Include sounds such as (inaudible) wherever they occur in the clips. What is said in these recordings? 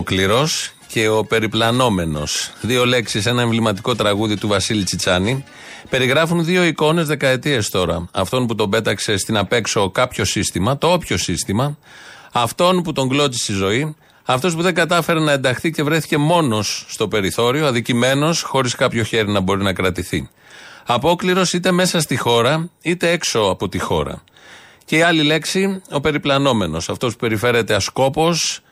ο Απόκληρο και ο Περιπλανόμενος. Δύο λέξεις, ένα εμβληματικό τραγούδι του Βασίλη Τσιτσάνη. Περιγράφουν δύο εικόνες δεκαετίες τώρα. Αυτόν που τον πέταξε στην απέξω κάποιο σύστημα, το όποιο σύστημα. Αυτόν που τον κλώτησε η ζωή. Αυτός που δεν κατάφερε να ενταχθεί και βρέθηκε μόνος στο περιθώριο, αδικημένος, χωρίς κάποιο χέρι να μπορεί να κρατηθεί. Απόκληρος είτε μέσα στη χώρα, είτε έξω από τη χώρα. Και η άλλη λέξη, ο περιπλανόμενος. Αυτός που περιφέρεται ασκόπος,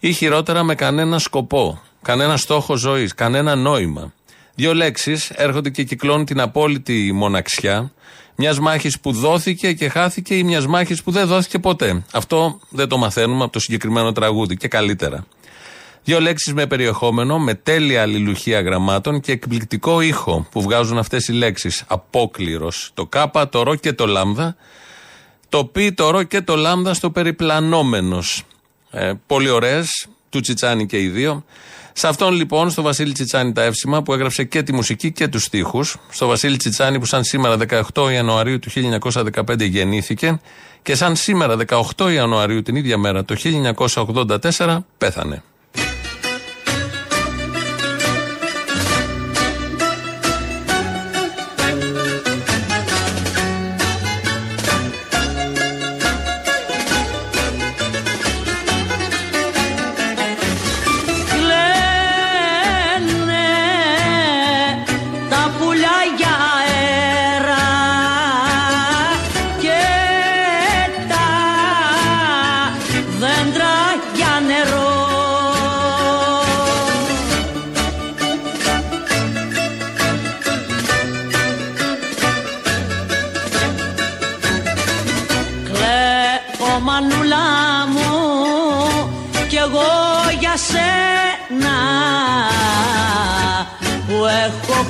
ή χειρότερα με κανένα σκοπό, κανένα στόχο ζωής, κανένα νόημα. Δύο λέξεις έρχονται και κυκλώνουν την απόλυτη μοναξιά μιας μάχης που δόθηκε και χάθηκε ή μιας μάχης που δεν δόθηκε ποτέ. Αυτό δεν το μαθαίνουμε από το συγκεκριμένο τραγούδι και καλύτερα. Δύο λέξεις με περιεχόμενο, με τέλεια αλληλουχία γραμμάτων και εκπληκτικό ήχο που βγάζουν αυτές οι λέξεις. Απόκληρος. Το κάπα, το ρο και το λάμδα. Το πι, το ρο και το λάμδα στο περιπλανόμενος. Ε, πολύ ωραίες, του Τσιτσάνη και οι δύο. Σε αυτόν λοιπόν, στο Βασίλη Τσιτσάνη τα εύσημα που έγραψε και τη μουσική και τους στίχους, στο Βασίλη Τσιτσάνη που σαν σήμερα 18 Ιανουαρίου του 1915 γεννήθηκε και σαν σήμερα 18 Ιανουαρίου την ίδια μέρα το 1984 πέθανε.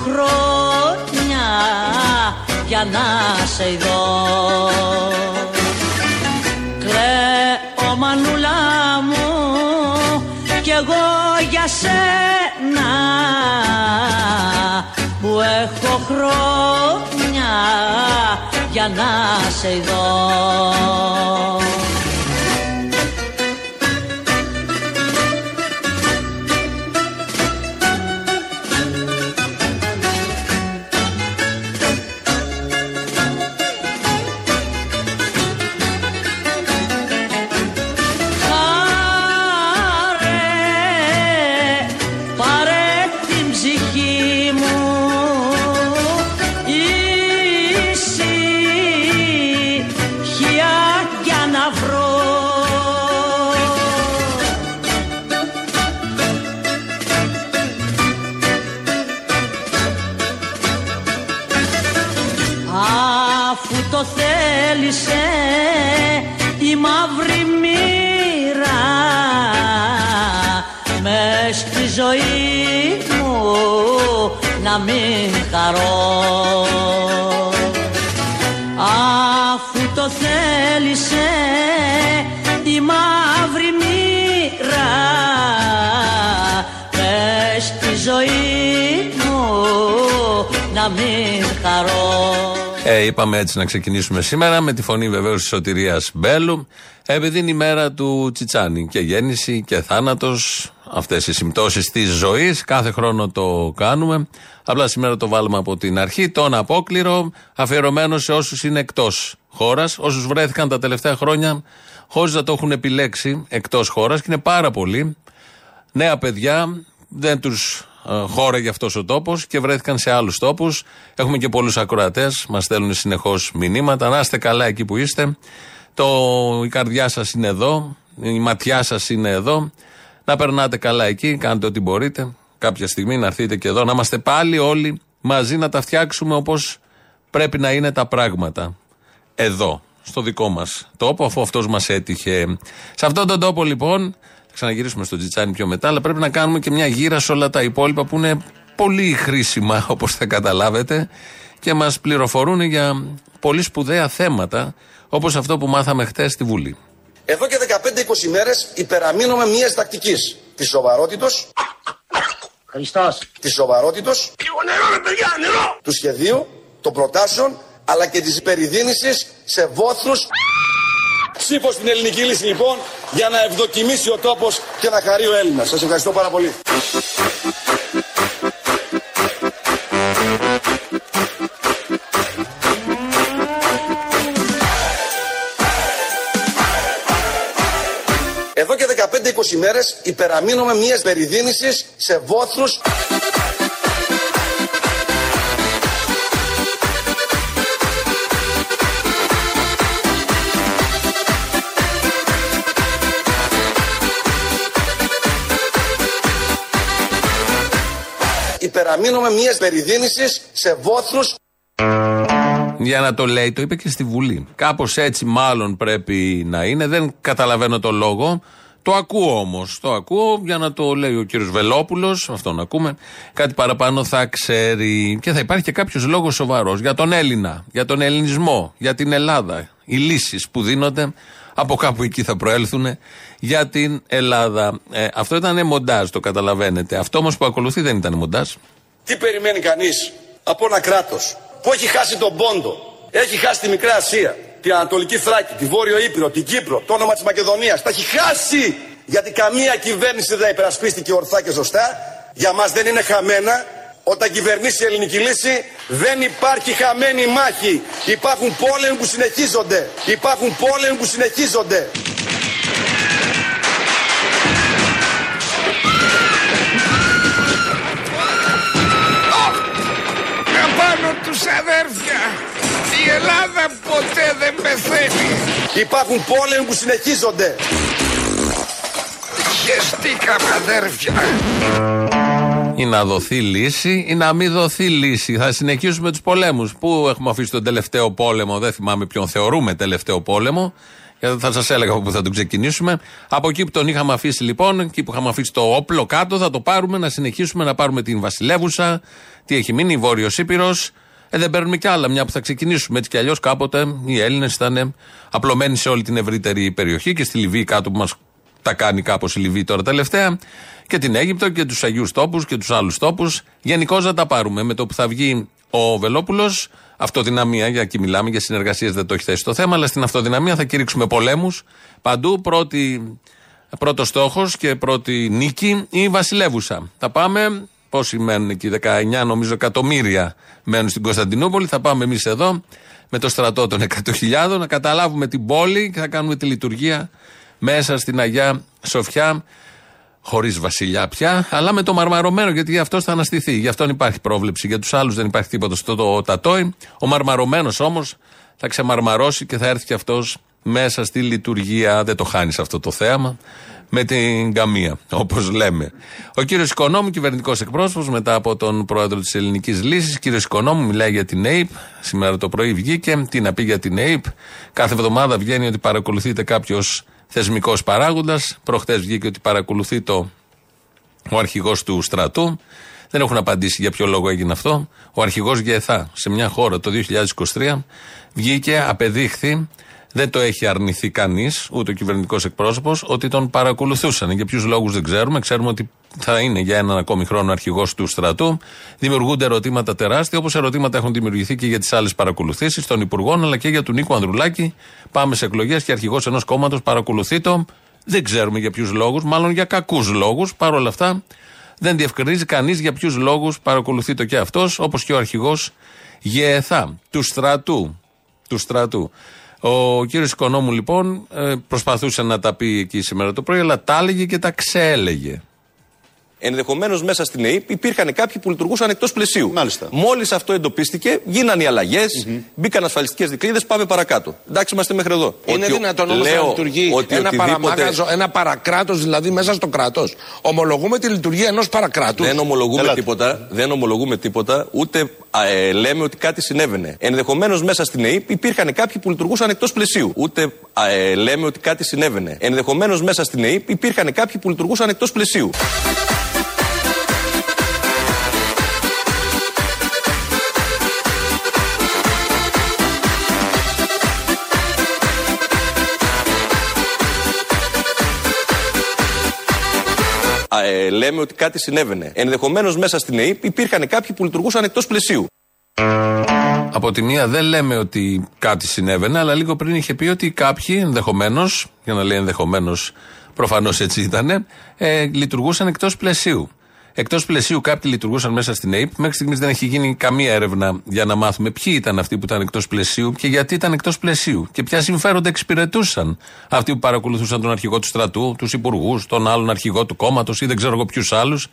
Χρόνια για να σε δω. Κλαίω μανούλα μου κι εγώ για σένα που έχω χρόνια για να σε δω είπαμε έτσι να ξεκινήσουμε σήμερα με τη φωνή βεβαίως της Σωτηρίας Μπέλου. Επειδή είναι η μέρα του Τσιτσάνη και γέννηση και θάνατος, αυτές οι συμπτώσεις της ζωής. Κάθε χρόνο το κάνουμε. Απλά σήμερα το βάλουμε από την αρχή. Τον απόκληρο αφιερωμένο σε όσους είναι εκτός χώρας, όσους βρέθηκαν τα τελευταία χρόνια χωρίς να το έχουν επιλέξει εκτός χώρας και είναι πάρα πολλοί. Νέα παιδιά, δεν τους ε, χώραγε αυτός ο τόπος και βρέθηκαν σε άλλους τόπους. Έχουμε και πολλούς ακροατές, μας στέλνουν συνεχώς μηνύματα. Να είστε καλά εκεί που είστε. Το, η καρδιά σας είναι εδώ, η ματιά σας είναι εδώ. Να περνάτε καλά εκεί, κάντε ό,τι μπορείτε. Κάποια στιγμή να έρθετε και εδώ, να είμαστε πάλι όλοι μαζί να τα φτιάξουμε όπως πρέπει να είναι τα πράγματα. Εδώ. στο δικό μας τόπο, αφού αυτός μας έτυχε. Σε αυτόν τον τόπο λοιπόν, θα ξαναγυρίσουμε στο Τζιτσάνι πιο μετά, αλλά πρέπει να κάνουμε και μια γύρα σε όλα τα υπόλοιπα που είναι πολύ χρήσιμα, (laughs) όπως θα καταλάβετε, και μας πληροφορούν για πολύ σπουδαία θέματα, όπως αυτό που μάθαμε χθε στη Βουλή. Εδώ και 15-20 μέρες υπεραμείνουμε μια τακτικής της σοβαρότητος. Χριστός. Της σοβαρότητος. Του σχεδίου, των προτάσεων, αλλά και της υπερηδίνηση σε βόθρου. Ψήφος στην ελληνική λύση λοιπόν για να ευδοκιμήσει ο τόπος και να χαρεί ο Έλληνας. Σας ευχαριστώ πάρα πολύ. Εδώ και 15-20 μέρες υπεραμείνουμε μιας περιδίνησης σε βόθρους υπεραμείνουμε μιας περιδίνησης σε βόθρους για να το λέει, το είπε και στη Βουλή. Κάπως έτσι μάλλον πρέπει να είναι. Δεν καταλαβαίνω το λόγο. Το ακούω όμως. Το ακούω για να το λέει ο κύριος Βελόπουλος. να ακούμε. Κάτι παραπάνω θα ξέρει. Και θα υπάρχει και κάποιος λόγος σοβαρός για τον Έλληνα, για τον ελληνισμό, για την Ελλάδα. Οι λύσεις που δίνονται από κάπου εκεί θα προέλθουν για την Ελλάδα. Ε, αυτό ήταν μοντάζ, το καταλαβαίνετε. Αυτό όμως που ακολουθεί δεν ήταν μοντάζ. Τι περιμένει κανείς από ένα κράτος που έχει χάσει τον Πόντο, έχει χάσει τη Μικρά Ασία, την Ανατολική Θράκη, τη Βόρειο Ήπειρο, την Κύπρο, το όνομα της Μακεδονίας. Τα έχει χάσει γιατί καμία κυβέρνηση δεν υπερασπίστηκε ορθά και σωστά. Για μας δεν είναι χαμένα. Όταν κυβερνήσει η ελληνική λύση δεν υπάρχει χαμένη μάχη. Υπάρχουν πόλεμοι που συνεχίζονται. Υπάρχουν πόλεμοι που συνεχίζονται. Τους αδέρφια. Η Ελλάδα ποτέ δεν πεθαίνει. Υπάρχουν πόλεμοι που συνεχίζονται. Χεστήκαμε αδέρφια. Ή να δοθεί λύση ή να μην δοθεί λύση. Θα συνεχίσουμε τους πολέμους. Πού έχουμε αφήσει τον τελευταίο πόλεμο, δεν θυμάμαι ποιον θεωρούμε τελευταίο πόλεμο. Γιατί θα σας έλεγα από πού θα τον ξεκινήσουμε. Από εκεί που τον είχαμε αφήσει λοιπόν, εκεί που είχαμε αφήσει το όπλο κάτω, θα το πάρουμε να συνεχίσουμε να πάρουμε την Βασιλεύουσα. Τι έχει μείνει, Βόρειος Ήπειρος. Ε, δεν παίρνουμε κι άλλα, μια που θα ξεκινήσουμε. Έτσι κι αλλιώς κάποτε οι Έλληνες ήταν απλωμένοι σε όλη την ευρύτερη περιοχή και στη Λιβύη κάτω που μας τα κάνει κάπως η Λιβύη τώρα τελευταία. Και την Αίγυπτο και τους Αγίους Τόπους και τους άλλους τόπους. Γενικώ θα τα πάρουμε. Με το που θα βγει ο Βελόπουλος, αυτοδυναμία, για εκεί μιλάμε, για συνεργασίες δεν το έχει θέσει το θέμα, αλλά στην αυτοδυναμία θα κηρύξουμε πολέμους παντού. Πρώτη, πρώτος στόχος και πρώτη νίκη η Βασιλεύουσα. Θα πάμε Πόσοι μένουν εκεί, 19 νομίζω εκατομμύρια μένουν στην Κωνσταντινούπολη. Θα πάμε εμείς εδώ με το στρατό των 100.000 να καταλάβουμε την πόλη και θα κάνουμε τη λειτουργία μέσα στην Αγιά Σοφιά. Χωρίς βασιλιά πια, αλλά με το μαρμαρωμένο, γιατί γι' αυτό θα αναστηθεί. Γι' αυτόν υπάρχει πρόβλεψη. Για τους άλλους δεν υπάρχει τίποτα στο το, τατόι. Ο μαρμαρωμένος όμως θα ξεμαρμαρώσει και θα έρθει και αυτός μέσα στη λειτουργία. Δεν το χάνεις αυτό το θέαμα με την καμία, όπως λέμε. Ο κύριος Οικονόμου, κυβερνητικός εκπρόσωπος, μετά από τον πρόεδρο της Ελληνικής Λύσης, κύριος Οικονόμου, μιλάει για την ΑΕΠ. Σήμερα το πρωί βγήκε. Τι να πει για την ΑΕΠ. Κάθε εβδομάδα βγαίνει ότι παρακολουθείται κάποιος θεσμικός παράγοντας. Προχτέ βγήκε ότι παρακολουθεί το ο αρχηγός του στρατού. Δεν έχουν απαντήσει για ποιο λόγο έγινε αυτό. Ο αρχηγός ΓΕΘΑ σε μια χώρα το 2023 βγήκε, απεδείχθη δεν το έχει αρνηθεί κανείς, ούτε ο κυβερνητικός εκπρόσωπος, ότι τον παρακολουθούσαν. Για ποιους λόγους δεν ξέρουμε. Ξέρουμε ότι θα είναι για έναν ακόμη χρόνο αρχηγός του στρατού. Δημιουργούνται ερωτήματα τεράστια, όπως ερωτήματα έχουν δημιουργηθεί και για τις άλλες παρακολουθήσεις των υπουργών, αλλά και για τον Νίκο Ανδρουλάκη. Πάμε σε εκλογές και αρχηγός ενός κόμματος παρακολουθεί το. Δεν ξέρουμε για ποιους λόγους, μάλλον για κακούς λόγους. Παρ' όλα αυτά, δεν διευκρινίζει κανείς για ποιους λόγους παρακολουθεί το και αυτός, όπως και ο αρχηγός ΓΕΘΑ, του στρατού. Του στρατού. Ο κύριος Οικονόμου λοιπόν ε, προσπαθούσε να τα πει εκεί σήμερα το πρωί, αλλά τα έλεγε και τα ξέλεγε. Ενδεχομένως μέσα στην ΕΕΠ υπήρχαν κάποιοι που λειτουργούσαν εκτός πλαισίου. Μάλιστα. Μόλις αυτό εντοπίστηκε, γίνανε οι αλλαγές, μπήκαν ασφαλιστικές δικλείδες, πάμε παρακάτω. Εντάξει, είμαστε μέχρι εδώ. Είναι Ότι ο- δυνατόν όμως να λέω λειτουργεί ότι ένα οτιδήποτε- παραμάγαζο, ένα παρακράτος δηλαδή μέσα στο κράτος. Ομολογούμε τη λειτουργία ενός παρακράτους. Δεν ομολογούμε Ελάτε. τίποτα, δεν ομολογούμε τίποτα, ούτε α, ε, λέμε ότι κάτι συνέβαινε. Ενδεχομένως μέσα στην ΕΕΠ υπήρχαν κάποιοι που λειτουργούσαν εκτός πλαισίου. Ούτε α, ε, λέμε ότι κάτι συνέβαινε. Ενδεχομένως μέσα στην ΕΕΠ υπήρχαν κάποιοι που λειτουργούσαν εκτός πλαισίου. Ε, λέμε ότι κάτι συνέβαινε. Ενδεχομένως μέσα στην ΕΕΠ υπήρχαν κάποιοι που λειτουργούσαν εκτός πλαισίου. Από τη μία δεν λέμε ότι κάτι συνέβαινε, αλλά λίγο πριν είχε πει ότι κάποιοι ενδεχομένως, για να λέει ενδεχομένως, προφανώς έτσι ήταν, ε, λειτουργούσαν εκτός πλαισίου. Εκτός πλαισίου κάποιοι λειτουργούσαν μέσα στην ΑΕΠ. Μέχρι στιγμής δεν έχει γίνει καμία έρευνα για να μάθουμε ποιοι ήταν αυτοί που ήταν εκτός πλαισίου και γιατί ήταν εκτός πλαισίου και ποια συμφέροντα εξυπηρετούσαν αυτοί που παρακολουθούσαν τον αρχηγό του στρατού, τους υπουργούς, τον άλλον αρχηγό του κόμματος ή δεν ξέρω εγώ ποιους άλλους.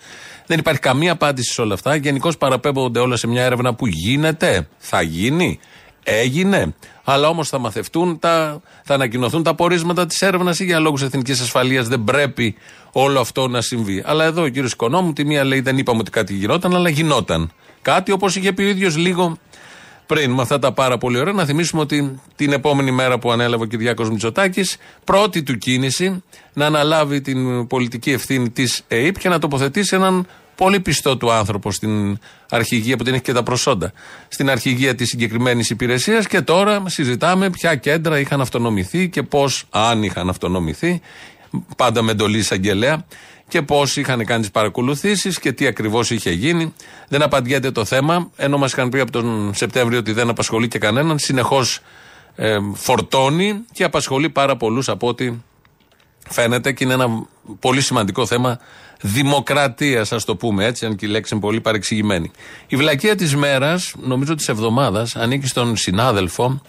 Δεν υπάρχει καμία απάντηση σε όλα αυτά. Γενικώς παραπέμπονται όλα σε μια έρευνα που γίνεται, θα γίνει, έγινε. Αλλά όμως θα μαθευτούν, τα, θα ανακοινωθούν τα πορίσματα της έρευνας ή για λόγους εθνικής ασφαλείας δεν πρέπει όλο αυτό να συμβεί. Αλλά εδώ ο κύριος Οικονόμου, τη μία λέει δεν είπαμε ότι κάτι γινόταν, αλλά γινόταν. Κάτι όπως είχε πει ο ίδιος λίγο πριν με αυτά τα πάρα πολύ ωραία. Να θυμίσουμε ότι την επόμενη μέρα που ανέλαβε ο Κυριάκος Μητσοτάκης, πρώτη του κίνηση να αναλάβει την πολιτική ευθύνη της ΕΕΠ και να τοποθετήσει έναν πολύ πιστό του άνθρωπο στην αρχηγία που δεν έχει και τα προσόντα. Στην αρχηγία της συγκεκριμένης υπηρεσίας και τώρα συζητάμε ποια κέντρα είχαν αυτονομηθεί και πώς, αν είχαν αυτονομηθεί, πάντα με εντολή εισαγγελέα, και πώς είχαν κάνει τις παρακολουθήσεις και τι ακριβώς είχε γίνει. Δεν απαντιέται το θέμα, ενώ μας είχαν πει από τον Σεπτέμβριο ότι δεν απασχολεί και κανέναν. Συνεχώς ε, φορτώνει και απασχολεί πάρα πολλούς από ό,τι φαίνεται και είναι ένα πολύ σημαντικό θέμα δημοκρατία, ας το πούμε έτσι, αν και η λέξη είναι πολύ παρεξηγημένη. Η βλακεία της μέρας, νομίζω της εβδομάδας, ανήκει στον συνάδελφο,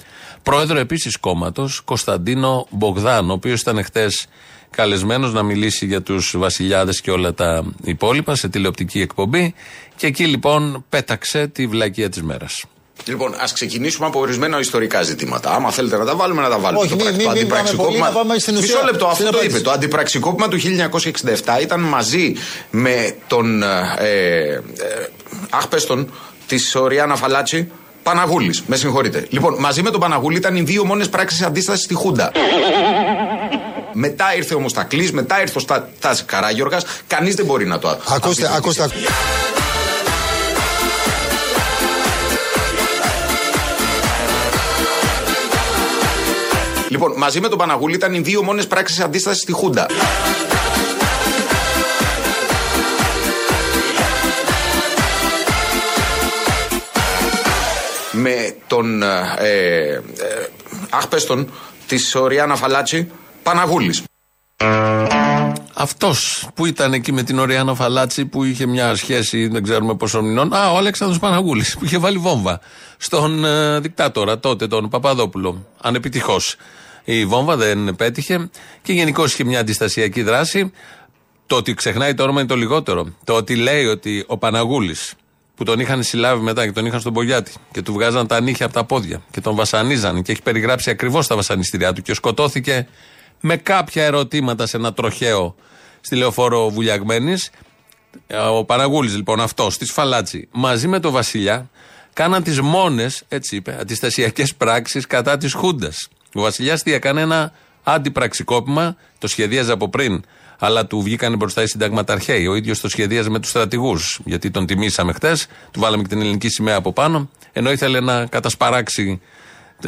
πρόεδρο επίσης κόμματος, Κωνσταντίνο Μπογδάν, ο οποίος ήταν χτες καλεσμένος να μιλήσει για τους βασιλιάδες και όλα τα υπόλοιπα σε τηλεοπτική εκπομπή. Και εκεί λοιπόν πέταξε τη βλακεία της μέρας. Λοιπόν, ας ξεκινήσουμε από ορισμένα ιστορικά ζητήματα. Άμα θέλετε να τα βάλουμε, να τα βάλουμε. Όχι, το, μην- πρακ- μην- το μην πάμε πολύ, να πάμε στην ουσία, Μισό λεπτό, στην αυτό το απάντηση. είπε. Το αντιπραξικόπημα του 1967 ήταν μαζί με τον. Ε, ε, αχ, πες τον, της Οριάννα Φαλάτσι. Παναγούλης, με συγχωρείτε. Λοιπόν, μαζί με τον Παναγούλη ήταν οι δύο μόνες πράξεις αντίστασης στη Χούντα. Μετά ήρθε ο Μουστακλής, μετά ήρθε ο Στα- Στάση Καράγιοργας. Κανείς δεν μπορεί να το Ακούστε, αμφισβητήσει. ακούστε. Λοιπόν, μαζί με τον Παναγούλη ήταν οι δύο μόνες πράξεις αντίστασης στη Χούντα. Με τον. Ε, ε, αχ, πες τον, της Οριάννα Φαλάτσι, Παναγούλης. Αυτός που ήταν εκεί με την Οριάννα Φαλάτσι που είχε μια σχέση δεν ξέρουμε πόσο μηνών. Α, ο Αλέξανδρος Παναγούλης που είχε βάλει βόμβα στον ε, δικτάτορα τότε, τον Παπαδόπουλο. Ανεπιτυχώς. Η βόμβα δεν πέτυχε και γενικώ είχε μια αντιστασιακή δράση. Το ότι ξεχνάει το όνομα είναι το λιγότερο. Το ότι λέει ότι ο Παναγούλης που τον είχαν συλλάβει μετά και τον είχαν στον Πογιάτη και του βγάζαν τα νύχια από τα πόδια και τον βασανίζαν και έχει περιγράψει ακριβώς τα βασανιστήριά του και σκοτώθηκε με κάποια ερωτήματα σε ένα τροχαίο στη λεωφόρο Βουλιαγμένης. Ο Παναγούλη λοιπόν αυτός της Φαλάτσι μαζί με τον Βασιλιά κάναν τις μόνες, έτσι είπε, αντιστασιακές πράξεις κατά της Χούντας. Ο Βασιλιάς τι έκανε ένα αντιπραξικόπημα, το σχεδίαζε από πριν, αλλά του βγήκαν μπροστά οι συνταγματαρχαίοι. Ο ίδιος το σχεδίαζε με τους στρατηγούς, γιατί τον τιμήσαμε χτες, του βάλαμε και την ελληνική σημαία από πάνω, ενώ ήθελε να κατασπαράξει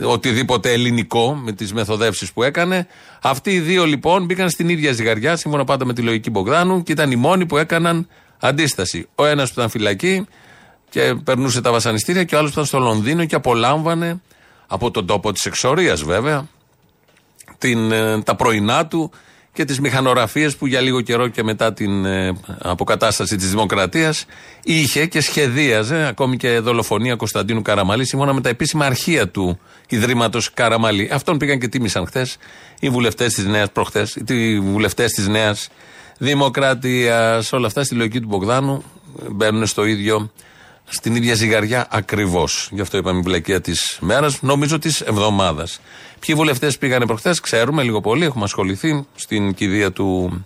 οτιδήποτε ελληνικό με τις μεθοδεύσεις που έκανε. Αυτοί οι δύο λοιπόν μπήκαν στην ίδια ζυγαριά, σύμφωνα πάντα με τη λογική Μπογδάνου, και ήταν οι μόνοι που έκαναν αντίσταση. Ο ένας που ήταν φυλακή και περνούσε τα βασανιστήρια, και ο άλλος που ήταν στο Λονδίνο και απολάμβανε από τον τόπο της εξορίας βέβαια την, ε, τα πρωινά του και τις μηχανογραφίες που για λίγο καιρό και μετά την ε, αποκατάσταση της δημοκρατίας είχε και σχεδίαζε ακόμη και δολοφονία Κωνσταντίνου Καραμαλή σύμφωνα με τα επίσημα αρχεία του Ιδρύματος Καραμαλή. Αυτόν πήγαν και τίμησαν χθες οι βουλευτές της Νέας προχθές, οι βουλευτές της Νέας Δημοκρατίας. Όλα αυτά στη λογική του Μπογδάνου μπαίνουν στο ίδιο, στην ίδια ζυγαριά ακριβώς. Γι' αυτό είπαμε η βλακεία της μέρας, νομίζω της εβδομάδας. Ποιοι βουλευτές πήγανε προχθές, ξέρουμε λίγο πολύ, έχουμε ασχοληθεί στην κηδεία του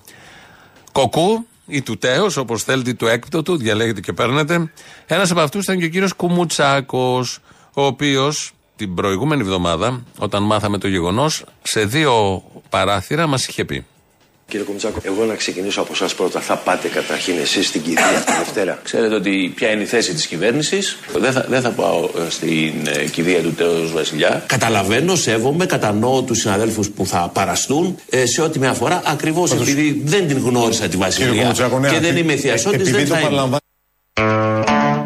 Κοκού ή του Τέος, όπως θέλετε, ή του έκπτωτου, διαλέγετε και παίρνετε. Ένας από αυτούς ήταν και ο κύριος Κουμουτσάκος, ο οποίος την προηγούμενη εβδομάδα, όταν μάθαμε το γεγονός, σε δύο παράθυρα μας είχε πει. Κύριε Κουμτσάκο, εγώ να ξεκινήσω από εσάς πρώτα. Θα πάτε καταρχήν εσείς στην κηδεία τη Δευτέρα. Ξέρετε ότι ποια είναι η θέση της κυβέρνησης. Δεν θα, δεν θα πάω ε, στην ε, κηδεία του Τέο Βασιλιά. Καταλαβαίνω, σέβομαι, κατανοώ τους συναδέλφους που θα παραστούν ε, σε ό,τι με αφορά ακριβώς επειδή δεν την γνώρισα τη Βασιλεία ναι, και δεν είμαι θειασότης. Δεν θα είμαι.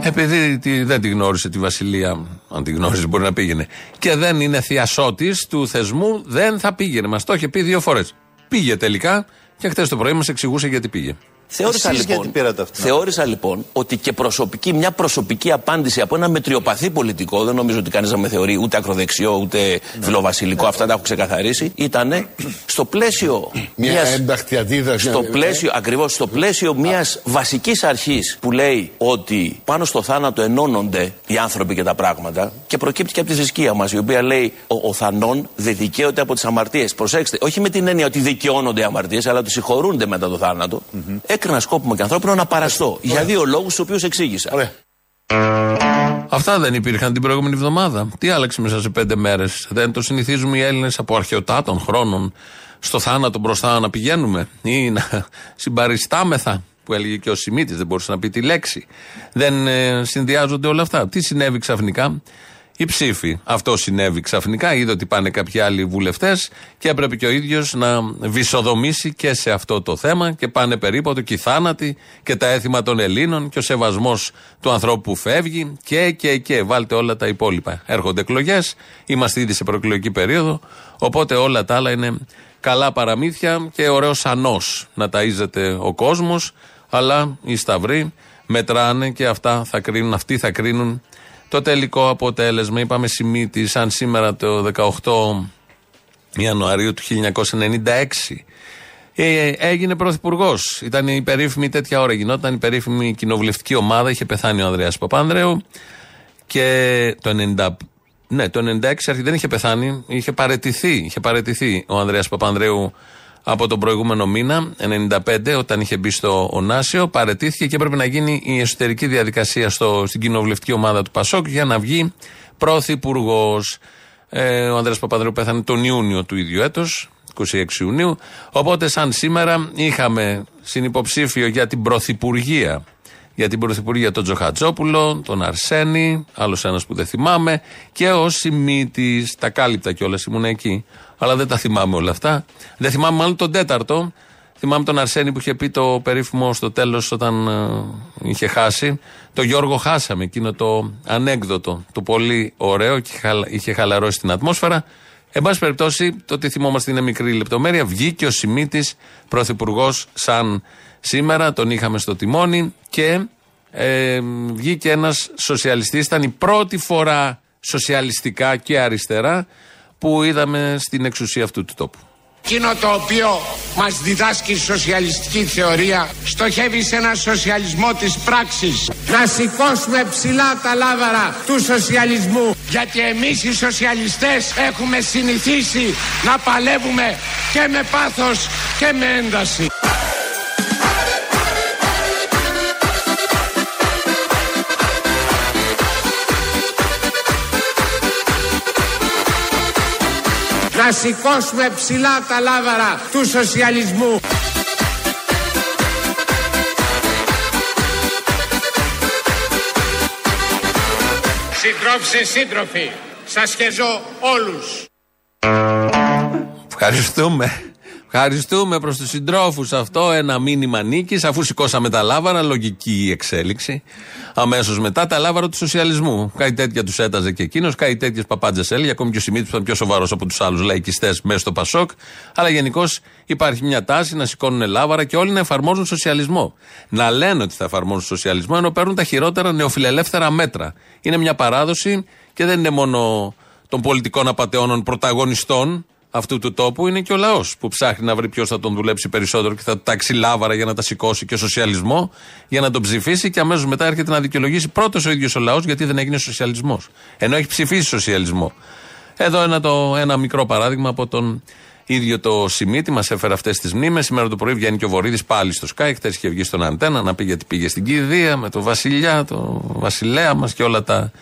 Επειδή τη- δεν τη γνώρισε τη Βασιλεία, αν τη γνώριζε μπορεί να πήγαινε, και δεν είναι θειασότης του θεσμού, δεν θα πήγαινε. Μας το είχε πει δύο φορές. Πήγε τελικά και χθες το πρωί μας εξηγούσε γιατί πήγε. Θεώρησα Εσείς λοιπόν, γιατί πήρατε αυτή την θεώρησα λοιπόν ότι και προσωπική, μια προσωπική απάντηση από ένα μετριοπαθή πολιτικό, δεν νομίζω ότι κανείς να με θεωρεί ούτε ακροδεξιό ούτε φιλοβασιλικό, αυτά τα έχω ξεκαθαρίσει, ήταν στο πλαίσιο Μια μιας- ένταχτη αντίδραση. στο πλαίσιο, ακριβώς, στο πλαίσιο μιας βασικής αρχής που λέει ότι πάνω στο θάνατο ενώνονται οι άνθρωποι και τα πράγματα και προκύπτει και από τη θρησκεία μας η οποία λέει ο, ο θανόν δεν δικαίωται από τις αμαρτίες. Προσέξτε, όχι με την έννοια ότι δικαιώνονται οι αμαρτίες αλλά ότι συγχωρούνται μετά το θάνατο. Έκρινα σκόπιμο και ανθρώπινο να παραστώ για δύο λόγους τους οποίους εξήγησα. Ωραία. Αυτά δεν υπήρχαν την προηγούμενη εβδομάδα. Τι άλλαξε μέσα σε πέντε μέρες; Δεν το συνηθίζουμε οι Έλληνες από αρχαιοτάτων χρόνων στο θάνατο μπροστά να πηγαίνουμε; Ή να συμπαριστάμεθα που έλεγε και ο Σιμίτης, δεν μπορούσε να πει τη λέξη. Δεν ε, συνδυάζονται όλα αυτά. Τι συνέβη ξαφνικά; Οι ψήφοι. Αυτό συνέβη ξαφνικά. Είδε ότι πάνε κάποιοι άλλοι βουλευτές και έπρεπε και ο ίδιος να βυσοδομήσει και σε αυτό το θέμα και πάνε περίπου και οι θάνατοι και τα έθιμα των Ελλήνων και ο σεβασμός του ανθρώπου που φεύγει και, και, και. Βάλτε όλα τα υπόλοιπα. Έρχονται εκλογές, είμαστε ήδη σε προεκλογική περίοδο, οπότε όλα τα άλλα είναι καλά παραμύθια και ωραίος ανός να ταΐζεται ο κόσμος, αλλά οι σταυροί μετράνε και αυτά θα κρίνουν, αυτοί θα κρίνουν το τελικό αποτέλεσμα. Είπαμε Σιμίτη, σαν σήμερα το 18 Ιανουαρίου του 1996 ε, έγινε πρωθυπουργός. Ήταν η περίφημη τέτοια ώρα. Γινόταν η περίφημη κοινοβουλευτική ομάδα. Είχε πεθάνει ο Ανδρέας Παπάνδρεου. Και το 90, ναι, το 96 αρχι- δεν είχε πεθάνει. Είχε παρετηθεί, είχε παρετηθεί ο Ανδρέας Παπανδρέου από τον προηγούμενο μήνα, 95, όταν είχε μπει στο Ονάσιο. Παρετήθηκε και έπρεπε να γίνει η εσωτερική διαδικασία στο, στην κοινοβουλευτική ομάδα του Πασόκ για να βγει πρωθυπουργός. Ε, ο Ανδρέας Παπανδρέου πέθανε τον Ιούνιο του ίδιου έτος, 26 Ιουνίου. Οπότε, σαν σήμερα, είχαμε συνυποψήφιο για την πρωθυπουργία. Για την πρωθυπουργία τον Τζοχατζόπουλο, τον Αρσένη, άλλος ένας που δεν θυμάμαι, και ο Σιμίτη. Τα κάλυπτα κιόλας, ήμουν εκεί. Αλλά δεν τα θυμάμαι όλα αυτά. Δεν θυμάμαι μάλλον τον τέταρτο. Θυμάμαι τον Αρσένη που είχε πει το περίφημο στο τέλος όταν ε, είχε χάσει. Το Γιώργο χάσαμε, εκείνο το ανέκδοτο, το πολύ ωραίο και είχε χαλα- είχε χαλαρώσει την ατμόσφαιρα. Εν πάση περιπτώσει, το ότι θυμόμαστε είναι μικρή λεπτομέρεια. Βγήκε ο Σιμίτης, πρωθυπουργός, σαν σήμερα, τον είχαμε στο τιμόνι και ε, βγήκε ένας σοσιαλιστής. Ήταν η πρώτη φορά σοσιαλιστικά και αριστερά που είδαμε στην εξουσία αυτού του τόπου. Εκείνο το οποίο μας διδάσκει η σοσιαλιστική θεωρία στοχεύει σε ένα σοσιαλισμό της πράξης. Να σηκώσουμε ψηλά τα λάβαρα του σοσιαλισμού. Γιατί εμείς οι σοσιαλιστές έχουμε συνηθίσει να παλεύουμε και με πάθος και με ένταση. Να σηκώσουμε ψηλά τα λάβαρα του σοσιαλισμού. Συντρόφισε σύντροφοι, σας χεζώ όλους. Ευχαριστούμε. Ευχαριστούμε προς τους συντρόφους αυτό. Ένα μήνυμα νίκης, αφού σηκώσαμε τα λάβαρα, λογική η εξέλιξη. Αμέσως μετά τα λάβαρα του σοσιαλισμού. Κάτι τέτοια τους έταζε και εκείνος, κάτι τέτοιες παπάντζες έλεγε. Ακόμη και ο Σιμίτης που ήταν πιο σοβαρός από τους άλλους λαϊκιστές μέσα στο Πασόκ. Αλλά γενικώς υπάρχει μια τάση να σηκώνουν λάβαρα και όλοι να εφαρμόζουν σοσιαλισμό. Να λένε ότι θα εφαρμόζουν σοσιαλισμό ενώ παίρνουν τα χειρότερα νεοφιλελεύθερα μέτρα. Είναι μια παράδοση και δεν είναι μόνο των πολιτικών απαταιώνων πρωταγωνιστών, αυτού του τόπου είναι και ο λαός που ψάχνει να βρει ποιος θα τον δουλέψει περισσότερο και θα του τάξει λάβαρα για να τα σηκώσει και σοσιαλισμό για να τον ψηφίσει και αμέσως μετά έρχεται να δικαιολογήσει πρώτος ο ίδιος ο λαός γιατί δεν έγινε σοσιαλισμός. Ενώ έχει ψηφίσει σοσιαλισμό. Εδώ ένα, το, ένα μικρό παράδειγμα από τον ίδιο το Σιμίτη, μας έφερε αυτές τις μνήμες. Σήμερα το πρωί βγαίνει και ο Βορύδης πάλι στο Sky. Χθες είχε βγει στον Αντένα να πει γιατί πήγε στην Κηδεία με τον Βασιλιά, τον Βασιλέα μας και όλα τα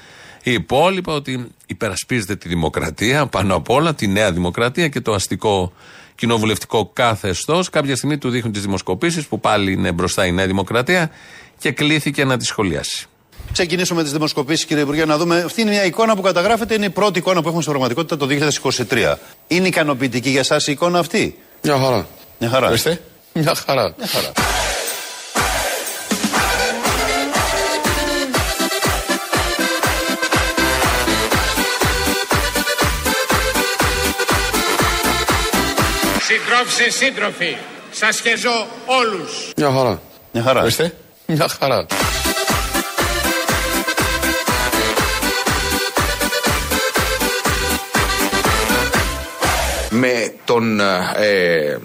υπόλοιπα. Ότι υπερασπίζεται τη δημοκρατία πάνω απ' όλα, τη νέα δημοκρατία και το αστικό κοινοβουλευτικό καθεστώς. Κάποια στιγμή του δείχνουν τις δημοσκοπήσεις που πάλι είναι μπροστά η νέα δημοκρατία και κλήθηκε να τη σχολιάσει. Ξεκινήσουμε με τις δημοσκοπήσεις, κύριε Υπουργέ, να δούμε. Αυτή είναι μια εικόνα που καταγράφεται, είναι η πρώτη εικόνα που έχουμε στην πραγματικότητα το 2023. Είναι ικανοποιητική για εσά η εικόνα αυτή; Μια χαρά. Μια χαρά. Ορίστε. Μια χαρά. Μια χαρά. Συντρόφισε, σύντροφοι, σας χεζώ όλους. Μια χαρά. Μια χαρά. Ορίστε. Μια χαρά. με τον ε, ε,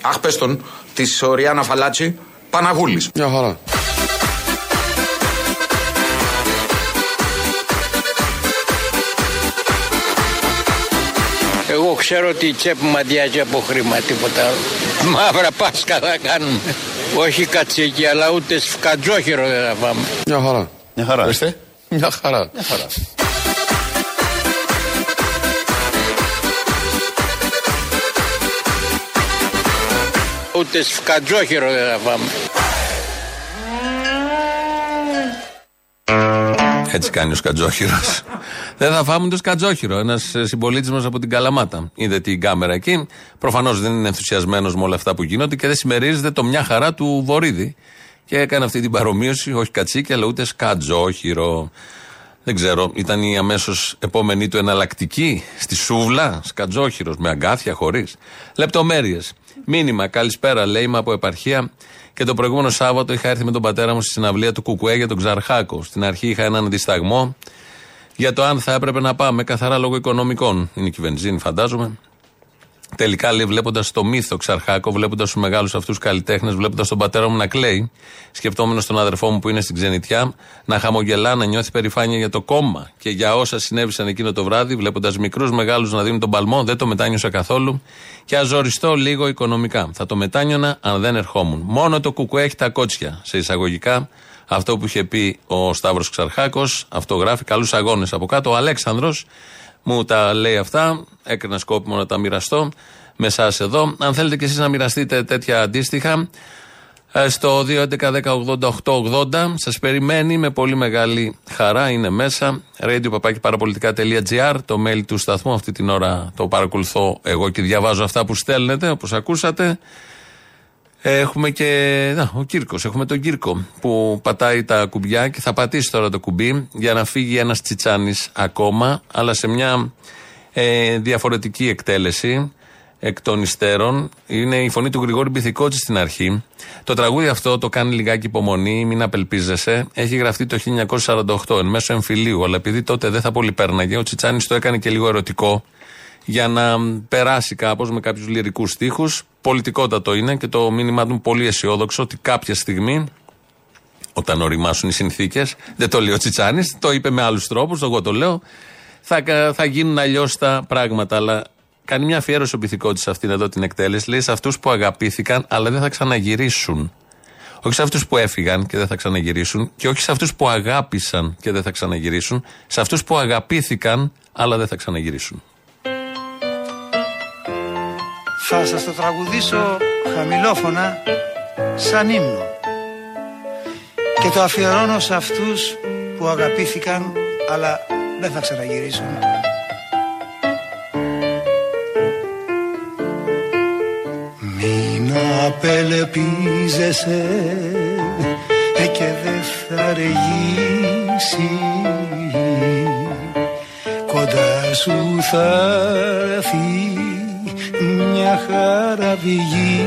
αχ πες τον, της Οριάννα Φαλάτσι Παναγούλης. Μια χαρά. Ξέρω ότι η τσέπη μου αδειάζει από χρήμα, τίποτα άλλο. Μαύρα πάσκα θα κάνουμε. Όχι κατσίκι, αλλά ούτε σκατζόχυρο δεν θα πάμε. Μια χαρά. Μια χαρά. Ορίστε. Μια χαρά. Μια χαρά. Ούτε σκατζόχυρο δεν θα πάμε. Έτσι κάνει ο Σκατζόχυρος. δεν θα φάμε το Σκατζόχυρο. Ένας συμπολίτης μας από την Καλαμάτα. Είδε την κάμερα εκεί. Προφανώς δεν είναι ενθουσιασμένος με όλα αυτά που γίνονται και δεν συμμερίζεται το μια χαρά του Βορύδη. Και έκανε αυτή την παρομοίωση, όχι κατσίκι, αλλά ούτε Σκατζόχυρο. Δεν ξέρω, ήταν η αμέσως επόμενη του εναλλακτική στη Σούβλα, Σκατζόχυρος, με αγκάθια, χωρίς. Λεπτομέρειες. Μήνυμα, καλησπέρα, λέει, είμαι από επαρχία. Και το προηγούμενο Σάββατο είχα έρθει με τον πατέρα μου στη συναυλία του Κουκουέ για τον Ξαρχάκο. Στην αρχή είχα έναν δισταγμό για το αν θα έπρεπε να πάμε, καθαρά λόγω οικονομικών. Είναι και η βενζίνη, φαντάζομαι. Τελικά, λέει, βλέποντας το μύθο Ξαρχάκο, βλέποντας τους μεγάλους αυτούς καλλιτέχνες, βλέποντας τον πατέρα μου να κλαίει, σκεφτόμενο τον αδερφό μου που είναι στην ξενιτιά, να χαμογελά, να νιώθει περηφάνεια για το κόμμα και για όσα συνέβησαν εκείνο το βράδυ, βλέποντας μικρούς μεγάλους να δίνουν τον παλμό, δεν το μετάνιωσα καθόλου και αζοριστώ λίγο οικονομικά. Θα το μετάνιωνα αν δεν ερχόμουν. Μόνο το κουκουέ έχει τα κότσια, σε εισαγωγικά. Αυτό που είχε πει ο Σταύρος Ξαρχάκος, αυτό γράφει καλούς αγώνες από κάτω. Ο Αλέξανδρος μου τα λέει αυτά. Έκανα σκόπιμο να τα μοιραστώ με εσάς εδώ. Αν θέλετε κι εσείς να μοιραστείτε τέτοια αντίστοιχα, ε, στο 2.11.10.80.880 σας περιμένει με πολύ μεγάλη χαρά. Είναι μέσα. radio.parapolitica.gr Το mail του σταθμού αυτή την ώρα το παρακολουθώ εγώ και διαβάζω αυτά που στέλνετε όπως ακούσατε. Έχουμε και να, ο Κύρκος. Έχουμε τον Κύρκο που πατάει τα κουμπιά και θα πατήσει τώρα το κουμπί για να φύγει ένας Τσιτσάνης ακόμα, αλλά σε μια ε, διαφορετική εκτέλεση εκ των υστέρων. Είναι η φωνή του Γρηγόρη Μπιθικότση στην αρχή. Το τραγούδι αυτό το κάνει λιγάκι υπομονή, μην απελπίζεσαι. Έχει γραφτεί το 1948 εν μέσω εμφυλίου, αλλά επειδή τότε δεν θα πολύ πέρναγε, ο Τσιτσάνης το έκανε και λίγο ερωτικό για να περάσει κάπως με κάποιους λυρικούς στίχους. Πολιτικότατο είναι και το μήνυμά του πολύ αισιόδοξο ότι κάποια στιγμή, όταν οριμάσουν οι συνθήκες, δεν το λέει ο Τσιτσάνης, το είπε με άλλους τρόπους, εγώ το λέω, θα, θα γίνουν αλλιώς τα πράγματα. Αλλά κάνει μια αφιέρωση ο πυθικό σε αυτήν εδώ την εκτέλεση. Λέει σε αυτούς που αγαπήθηκαν, αλλά δεν θα ξαναγυρίσουν. Όχι σε αυτούς που έφυγαν και δεν θα ξαναγυρίσουν, και όχι σε αυτούς που αγάπησαν και δεν θα ξαναγυρίσουν, σε αυτούς που αγαπήθηκαν, αλλά δεν θα ξαναγυρίσουν. Θα σας το τραγουδήσω χαμηλόφωνα σαν ύμνο και το αφιερώνω σε αυτούς που αγαπήθηκαν αλλά δεν θα ξαναγυρίσουν. Μην απελπίζεσαι και δεν θα αργήσει κοντά σου θα έρθει μια χαραβηγή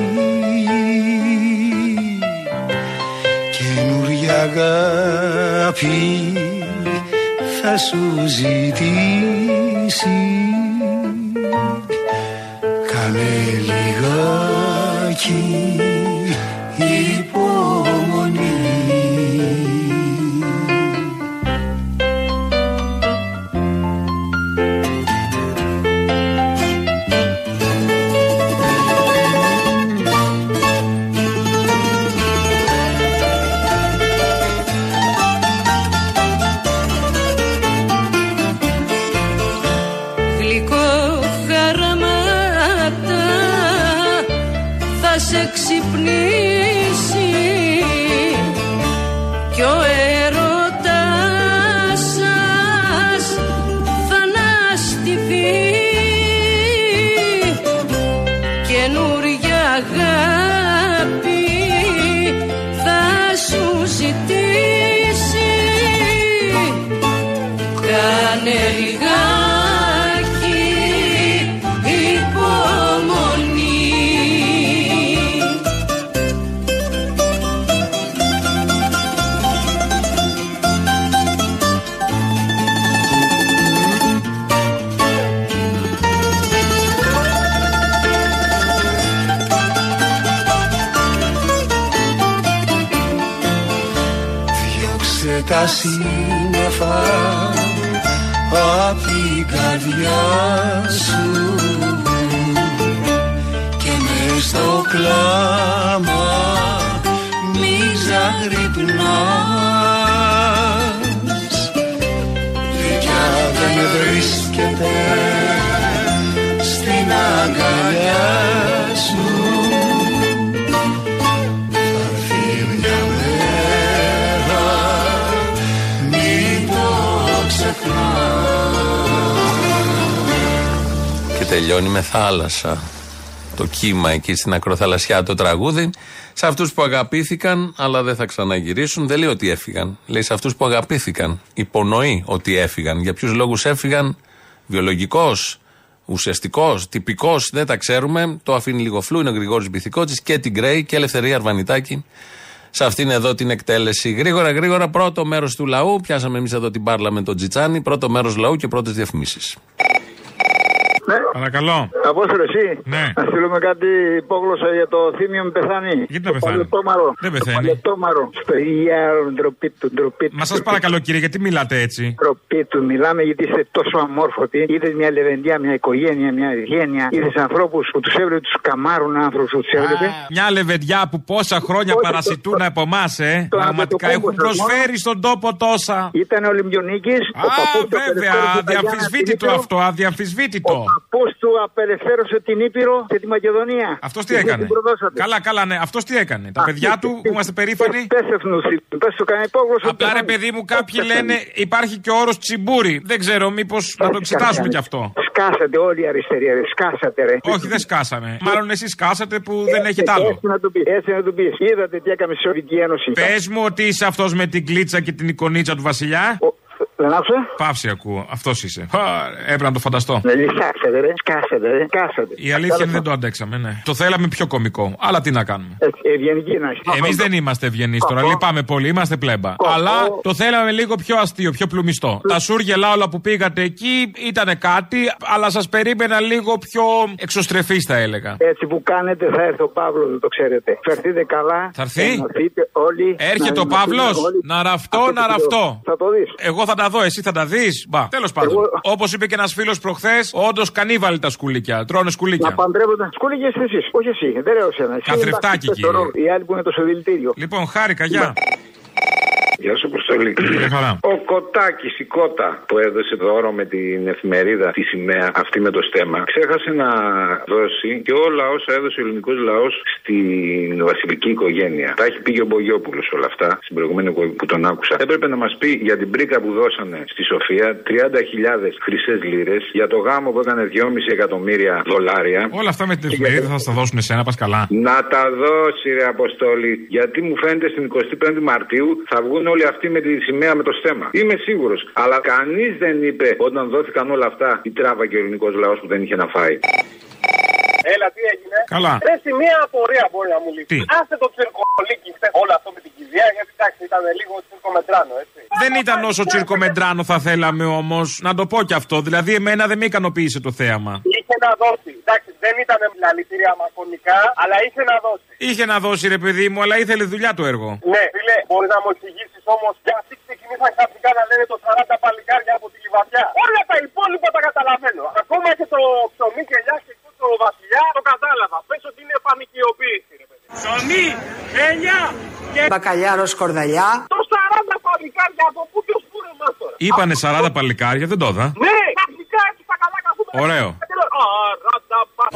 καινούρια αγάπη θα σου ζητήσει. Κάνε λιγάκι απ' την καρδιά σου και μες στο κλάμα μη ζαγρυπνάς. Δικιά δεν βρίσκεται τελειώνει με θάλασσα. Το κύμα εκεί στην ακροθαλασσιά το τραγούδι. Σε αυτούς που αγαπήθηκαν, αλλά δεν θα ξαναγυρίσουν, δεν λέει ότι έφυγαν. Λέει σε αυτούς που αγαπήθηκαν. Υπονοεί ότι έφυγαν. Για ποιους λόγους έφυγαν, βιολογικός, ουσιαστικός, τυπικός, δεν τα ξέρουμε. Το αφήνει λίγο φλού. Είναι ο Γρηγόρης Μπιθικότη και την Γκρέη και Ελευθερία Αρβανιτάκη. Σε αυτήν εδώ την εκτέλεση. Γρήγορα, γρήγορα, πρώτο μέρος του λαού. Πιάσαμε εμείς εδώ την μπάρλα με τον Τζιτσάνι. Πρώτο μέρος λαού και πρώτες διαφημίσεις. Παρακαλώ. Απόστολε, εσύ. Ναι. Να στείλουμε κάτι υπόγλωσσα για το θύμιο με πεθάνει. Γιατί να πεθάνει; Παλαιοτόμαρο. Δεν πεθαίνει. Το παλαιοτόμαρο. Στο ΙΑΡ, ντροπή του, ντροπή του. Μα σας παρακαλώ κύριε, γιατί μιλάτε έτσι; Ντροπή του. Μιλάμε γιατί είστε τόσο αμόρφωτοι. Είδε μια λεβεντιά, μια οικογένεια, μια γένεια. Είδε ανθρώπους που τους έβλεπε, τους καμάρουν άνθρωπου που τους έβλεπε. Μια λεβεντιά που πόσα χρόνια Όχι, παρασιτούν το- από εμάς, ε. το Πραγματικά Αντετοκούμπο έχουν σας προσφέρει στον τόπο τόσα. Ήταν Ολυμπιονίκης. Α, βέβαια, αδιαμφισβήτητο αυτό, αδιαμφισβήτητο. Πώς του απελευθέρωσε την Ήπειρο και τη Μακεδονία. Αυτός τι Και έκανε; την προδώσατε. Καλά, καλά, ναι. Αυτός τι έκανε; Τα παιδιά του που είμαστε περήφανοι; Πες εθνούση, πες του κανένα υπόγλωσσα. Απλά ρε παιδί μου, κάποιοι λένε υπάρχει και ο όρος τσιμπούρι. Δεν ξέρω, μήπως να το εξετάσουμε κι αυτό. Σκάσατε όλοι οι αριστεροί, ρε. Σκάσατε, ρε. Όχι, δεν σκάσαμε. Μάλλον εσείς σκάσατε που δεν έχετε άλλο. Έτσι να του πεις, έτσι να του πεις. Είδατε τι έκαμε στη Σοβιετική Ένωση. Πες μου ότι είσαι αυτός με την κλίτσα και την εικονίτσα του Βασιλιά. Δεν άκουσα. Παύση ακούω. Αυτός είσαι. Α, Έπρεπε να το φανταστώ. Δηλαδή, σκάσατε, ρε. Σκάσατε, ρε. Σκάσατε. Η αλήθεια είναι δεν το αντέξαμε, ναι. Το θέλαμε πιο κωμικό. Αλλά τι να κάνουμε. Έτσι, ευγενική να είσαι. Εμείς δεν είμαστε ευγενείς τώρα. Λυπάμαι πολύ, είμαστε πλέμπα. Αλλά το θέλαμε λίγο πιο αστείο, πιο πλουμιστό. Τα σούργελα όλα που πήγατε εκεί ήταν κάτι, αλλά σας περίμενα λίγο πιο εξωστρεφή, θα έλεγα. Έτσι που κάνετε θα έρθει ο Παύλος, δεν το ξέρετε. Φερθείτε καλά. Θα έρθει; ενωθείτε όλοι. Έρχεται να ο Παύλος. ενωθείτε όλοι. Να ραφτώ, Αυτό να το ραφτώ. Θα το δεις. Εγώ θα τα δω, εσύ θα τα δεις; Μπα. Τέλος πάντων. Όπως είπε και ένας φίλος προχθές, όντως κανίβαλοι τα σκουλίκια. Τρώνε Να σκουλίκια. παντρεύονται. Σκούληγε εσείς, όχι εσύ. Δεν λέω εσένα. Εσύ Καθρεφτάκι, εντάξει, κύριε. στο ρόλο. Οι άλλοι που είναι το σοδηλητήριο. Λοιπόν, χάρηκα, γεια. Γεια σου, Αποστολή. χαρά. Ο Κοτάκης, η Κότα που έδωσε δώρο με την εφημερίδα τη σημαία αυτή με το στέμα, ξέχασε να δώσει και όλα όσα έδωσε ο ελληνικός λαός στην βασιλική οικογένεια. Τα έχει πει και ο Μπογιόπουλος όλα αυτά, στην προηγούμενη εκπομπή που τον άκουσα. Έπρεπε να μας πει για την πρίκα που δώσανε στη Σοφία 30.000 χρυσές λίρες, για το γάμο που έκανε 2,5 εκατομμύρια δολάρια. Όλα αυτά με την εφημερίδα θα στα δώσουν εσένα, πας καλά. Να τα δώσει, ρε Αποστόλη. Γιατί μου φαίνεται στην 25η Μαρτίου θα βγουν όλοι αυτοί με τη σημαία με το στέμα. Είμαι σίγουρος. Αλλά κανείς δεν είπε όταν δόθηκαν όλα αυτά η τράβα και ο ελληνικός λαός που δεν είχε να φάει. Έλα, τι έγινε; Καλά. Ρε, στη μία απορία μπορεί να μου λύσει. Τι; Άσε το τσιρκολίκι χθες όλο αυτό με την κηδεία, γιατί εντάξει ήταν λίγο τσιρκομετράνο, έτσι. Δεν ήταν όσο τσιρκομεντράνο θα θέλαμε όμως. Να το πω κι αυτό. Δηλαδή, εμένα δεν με ικανοποίησε το θέαμα. Είχε είχε να δώσει. Εντάξει, δεν ήταν λαλητήρια μακονικά, αλλά είχε να δώσει. Είχε να δώσει ρε παιδί μου, αλλά ήθελε δουλειά το έργο. Ναι, φίλε, μπορεί να μου εξηγήσει όμως γιατί ξεκινήσαν ξαφνικά να λένε το 40 παλικάρια από τη λιβαδιά. Όλα τα υπόλοιπα τα καταλαβαίνω. Ακόμα και το ψωμί και ελιά και το βασιλιά το κατάλαβα. Πες ότι είναι πανικιοποίηση, ρε παιδί. Ψωμί, ελιά και. Μπακαλιάρος σκορδαλιά. Το 40 παλικάρια από πού και ως πού ρε μας τώρα. Είπανε 40 παλικάρια, δεν το είδα. Ναι, ξαφνικά έτσι τα καλά καθούμενα. Ωραίο.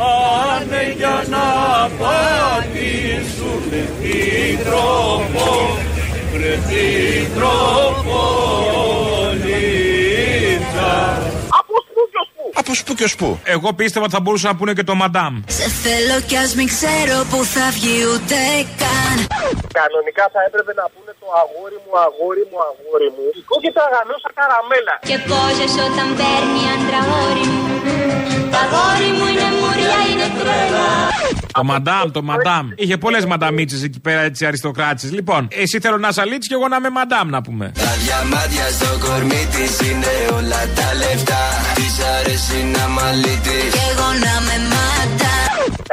Πάνε για να πατήσουν την τρόπο, βρε την τροπολίτσα. Από σπου και ως πού. Εγώ πίστευα ότι θα μπορούσαν να πούνε και το μαντάμ. Σε θέλω κι ας μην ξέρω που θα βγει ούτε καν Κανονικά θα έπρεπε να πούνε το αγόρι μου, αγόρι μου, αγόρι μου. Και τα γανόσα καραμέλα. Και πόσες όταν παίρνει άντρα αγόρι μου Τα αγόρι μου είναι μουριά, είναι τρέλα Το μαντάμ, το μαντάμ. Είχε πολλές μανταμίτσες εκεί πέρα, έτσι αριστοκράτησες. Λοιπόν, εσύ θέλω να σαλίτσει και εγώ να είμαι μαντάμ, να πούμε. Τα διαμάντια στο κορμί της είναι όλα τα λεφτά Της αρέσει να μαλίτης Κι εγώ να με μάτα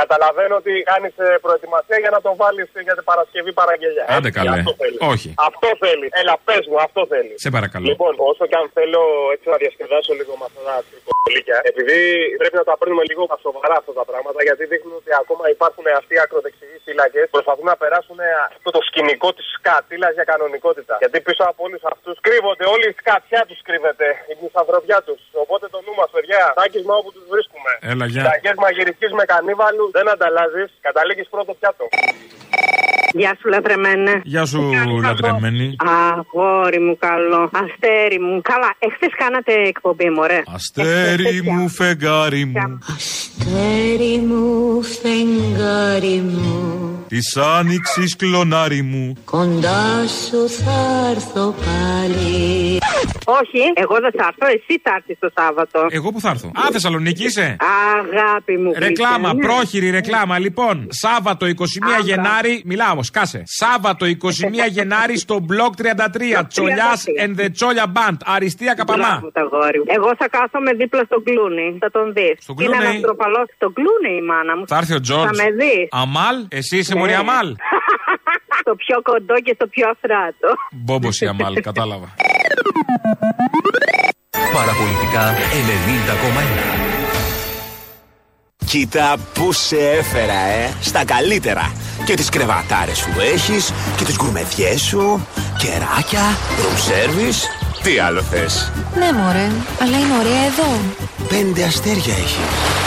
Καταλαβαίνω ότι κάνεις προετοιμασία για να το βάλεις για την Παρασκευή παραγγελιά. Άντε Έτσι, καλέ. Αυτό θέλεις. Όχι. Αυτό θέλεις. Έλα, πες μου, αυτό θέλεις. Σε παρακαλώ. Λοιπόν, όσο και αν θέλω έτσι να διασκεδάσω λίγο με αυτά τα τρικολίκια, επειδή πρέπει να τα παίρνουμε λίγο στα σοβαρά αυτά τα πράγματα, γιατί δείχνουν ότι ακόμα υπάρχουν αυτοί οι ακροδεξιοί φύλακες προσπαθούν να περάσουν αυτό το σκηνικό της σκατήλας για κανονικότητα. Γιατί πίσω από όλους αυτούς κρύβονται, όλη η σκατιά τους κρύβεται, η μισθαυροδιά τους. Οπότε το νου μας, παιδιά, τάκισμα όπου τους βρίσκουμε. Έλα, γεια. Ταγέ μαγειρικής με κανίβαλους δεν ανταλλάζεις, καταλήγεις πρώτο πιάτο. Γεια σου, λατρεμένε. Γεια σου, λατρεμένη. Αγόρι μου, καλό. Αστέρι μου. Καλά, εχθές κάνατε εκπομπή, μωρέ. Αστέρι μου, φεγγάρι μου. Αστέρι μου, φεγγάρι μου Της άνοιξης κλονάρι μου. Κοντά σου θα έρθω πάλι Όχι, εγώ δεν θα έρθω, εσύ θα έρθεις το Σάββατο. Εγώ που θα έρθω. Α, Θεσσαλονίκη είσαι. Αγάπη μου. Ρεκλάμα, γλυκιά, ναι. πρόχειρη ρεκλάμα. Λοιπόν, Σάββατο 21 Γενάρη. Μιλάω όμω, κάσε. Σάββατο 21 Γενάρη στο μπλοκ 33. Τσολιάς and the Τσόλια Band. Αριστεία Καπαμά. Μπράβο, το αγόρι μου. Εγώ θα κάθομαι δίπλα στον κλούνι. Θα τον δεις. Στον Είναι Κλούνι; ανθρωπαλός στον κλούνι η μάνα μου. Θα έρθει ο Τζορτζ. Θα με δεις. Αμάλ, εσύ είσαι Ναι. μωρή Αμάλ. (laughs) στο πιο κοντό και στο πιο αφράτο. Μπόμπο η Αμάλ, κατάλαβα. Παραπολιτικά 90,1. Κοίτα που σε έφερα, ε, στα καλύτερα. Και τις κρεβατάρες σου έχεις, και τις γκουρμεδιές σου, κεράκια, room service. Τι άλλο θες; Ναι, μωρέ, αλλά είναι ωραία εδώ. Πέντε αστέρια έχει.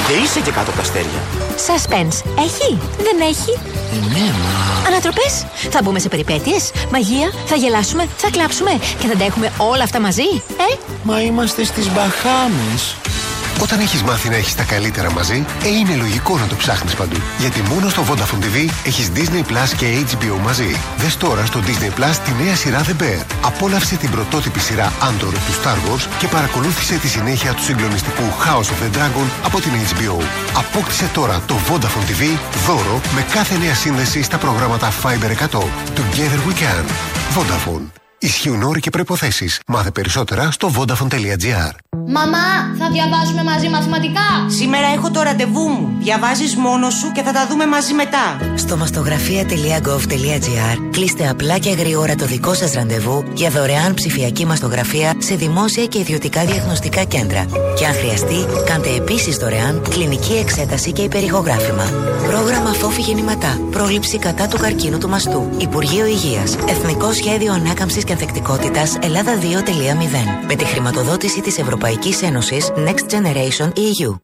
Και είσαι και κάτω από τα αστέρια. Suspense. Έχει, δεν έχει; Ναι, μα... Ανατροπές. Θα μπούμε σε περιπέτειες, μαγεία, θα γελάσουμε, θα κλάψουμε και θα τα έχουμε όλα αυτά μαζί, ε; Μα είμαστε στις Μπαχάμες. Όταν έχεις μάθει να έχεις τα καλύτερα μαζί, ε, είναι λογικό να το ψάχνεις παντού. Γιατί μόνο στο Vodafone TV έχεις Disney Plus και HBO μαζί. Δες τώρα στο Disney Plus τη νέα σειρά The Bear. Απόλαυσε την πρωτότυπη σειρά Andor του Star Wars και παρακολούθησε τη συνέχεια του συγκλονιστικού House of the Dragon από την HBO. Απόκτησε τώρα το Vodafone TV δώρο με κάθε νέα σύνδεση στα προγράμματα Fiber 100. Together we can. Vodafone. Ισχύουν όροι και προποθέσει. Μάθε περισσότερα στο vodafone.gr. Μαμά, θα διαβάσουμε μαζί μαθηματικά. Σήμερα έχω το ραντεβού μου. Διαβάζεις μόνος σου και θα τα δούμε μαζί μετά. Στο μαστογραφία.gov.gr κλείστε απλά και γρήγορα το δικό σας ραντεβού για δωρεάν ψηφιακή μαστογραφία σε δημόσια και ιδιωτικά διαγνωστικά κέντρα. Και αν χρειαστεί, κάντε επίσης δωρεάν κλινική εξέταση και υπερηχογράφημα. Πρόγραμμα Φόφη Γεννηματά. Πρόληψη κατά του καρκίνου του μαστού. Υπουργείο Υγείας. Εθνικό Σχέδιο Ανάκαμψης και Ανθεκτικότητας Ελλάδα 2.0. Με τη χρηματοδότηση της Ευρωπαϊκής Ένωσης Next Generation EU.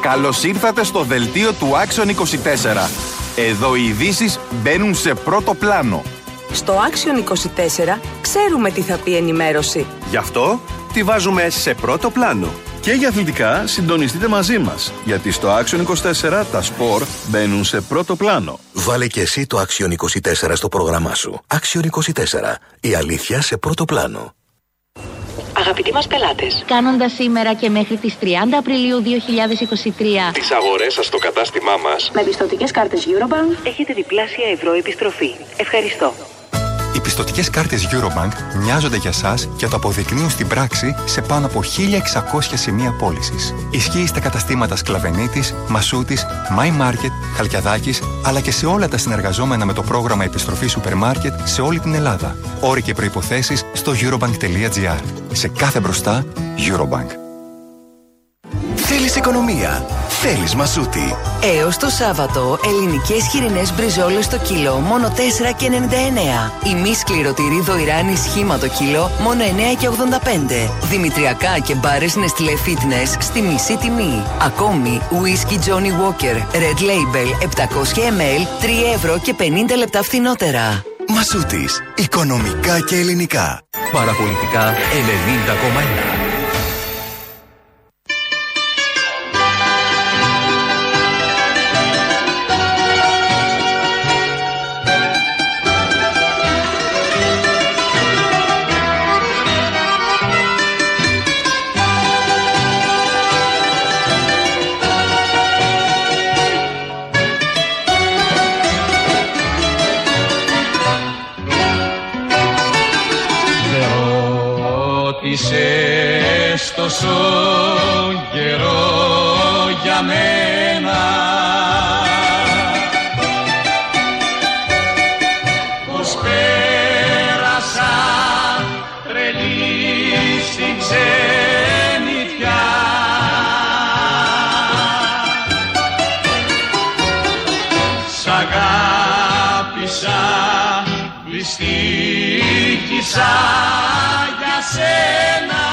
Καλώς ήρθατε στο δελτίο του Action 24. Εδώ οι ειδήσεις μπαίνουν σε πρώτο πλάνο. Στο Action 24 ξέρουμε τι θα πει ενημέρωση. Γι' αυτό τη βάζουμε σε πρώτο πλάνο. Και για αθλητικά συντονιστείτε μαζί μας, γιατί στο Action 24 τα σπορ μπαίνουν σε πρώτο πλάνο. Βάλε και εσύ το Action 24 στο πρόγραμμά σου. Action 24. Η αλήθεια σε πρώτο πλάνο. Αγαπητοί μας πελάτες, κάνοντας σήμερα και μέχρι τις 30 Απριλίου 2023 Τις αγορές σας στο κατάστημά μας με πιστοτικές κάρτες Eurobank έχετε διπλάσια ευρώ επιστροφή. Ευχαριστώ. Πιστοτικές κάρτες Eurobank μοιάζονται για εσά και το αποδεικνύουν στην πράξη σε πάνω από 1600 σημεία πώλησης. Ισχύει στα καταστήματα Σκλαβενίτης, Μασούτης, My Market, Χαλκιαδάκης, αλλά και σε όλα τα συνεργαζόμενα με το πρόγραμμα επιστροφής σούπερ μάρκετ σε όλη την Ελλάδα. Όροι και προποθέσει στο eurobank.gr. Σε κάθε μπροστά, Eurobank. Θέλεις οικονομία; Θέλεις μασούτη. Έως το Σάββατο, ελληνικές χοιρινές μπριζόλες το κιλό, μόνο 4,99. Η μη σκληρωτήρη δοϊράνη σχήμα το κιλό, μόνο 9,85. Δημητριακά και μπάρες Nestlé Fitness στη μισή τιμή. Ακόμη, whisky Johnny Walker, Red Label 700 ml, 3 ευρώ και 50 λεπτά φθηνότερα. Μασούτης. Οικονομικά και ελληνικά. Παραπολιτικά 90,1. Τόσο καιρό για μένα. Πως πέρασα τρελή στην ξενιτιά. Σ' αγάπησα, δυστύχησα για σένα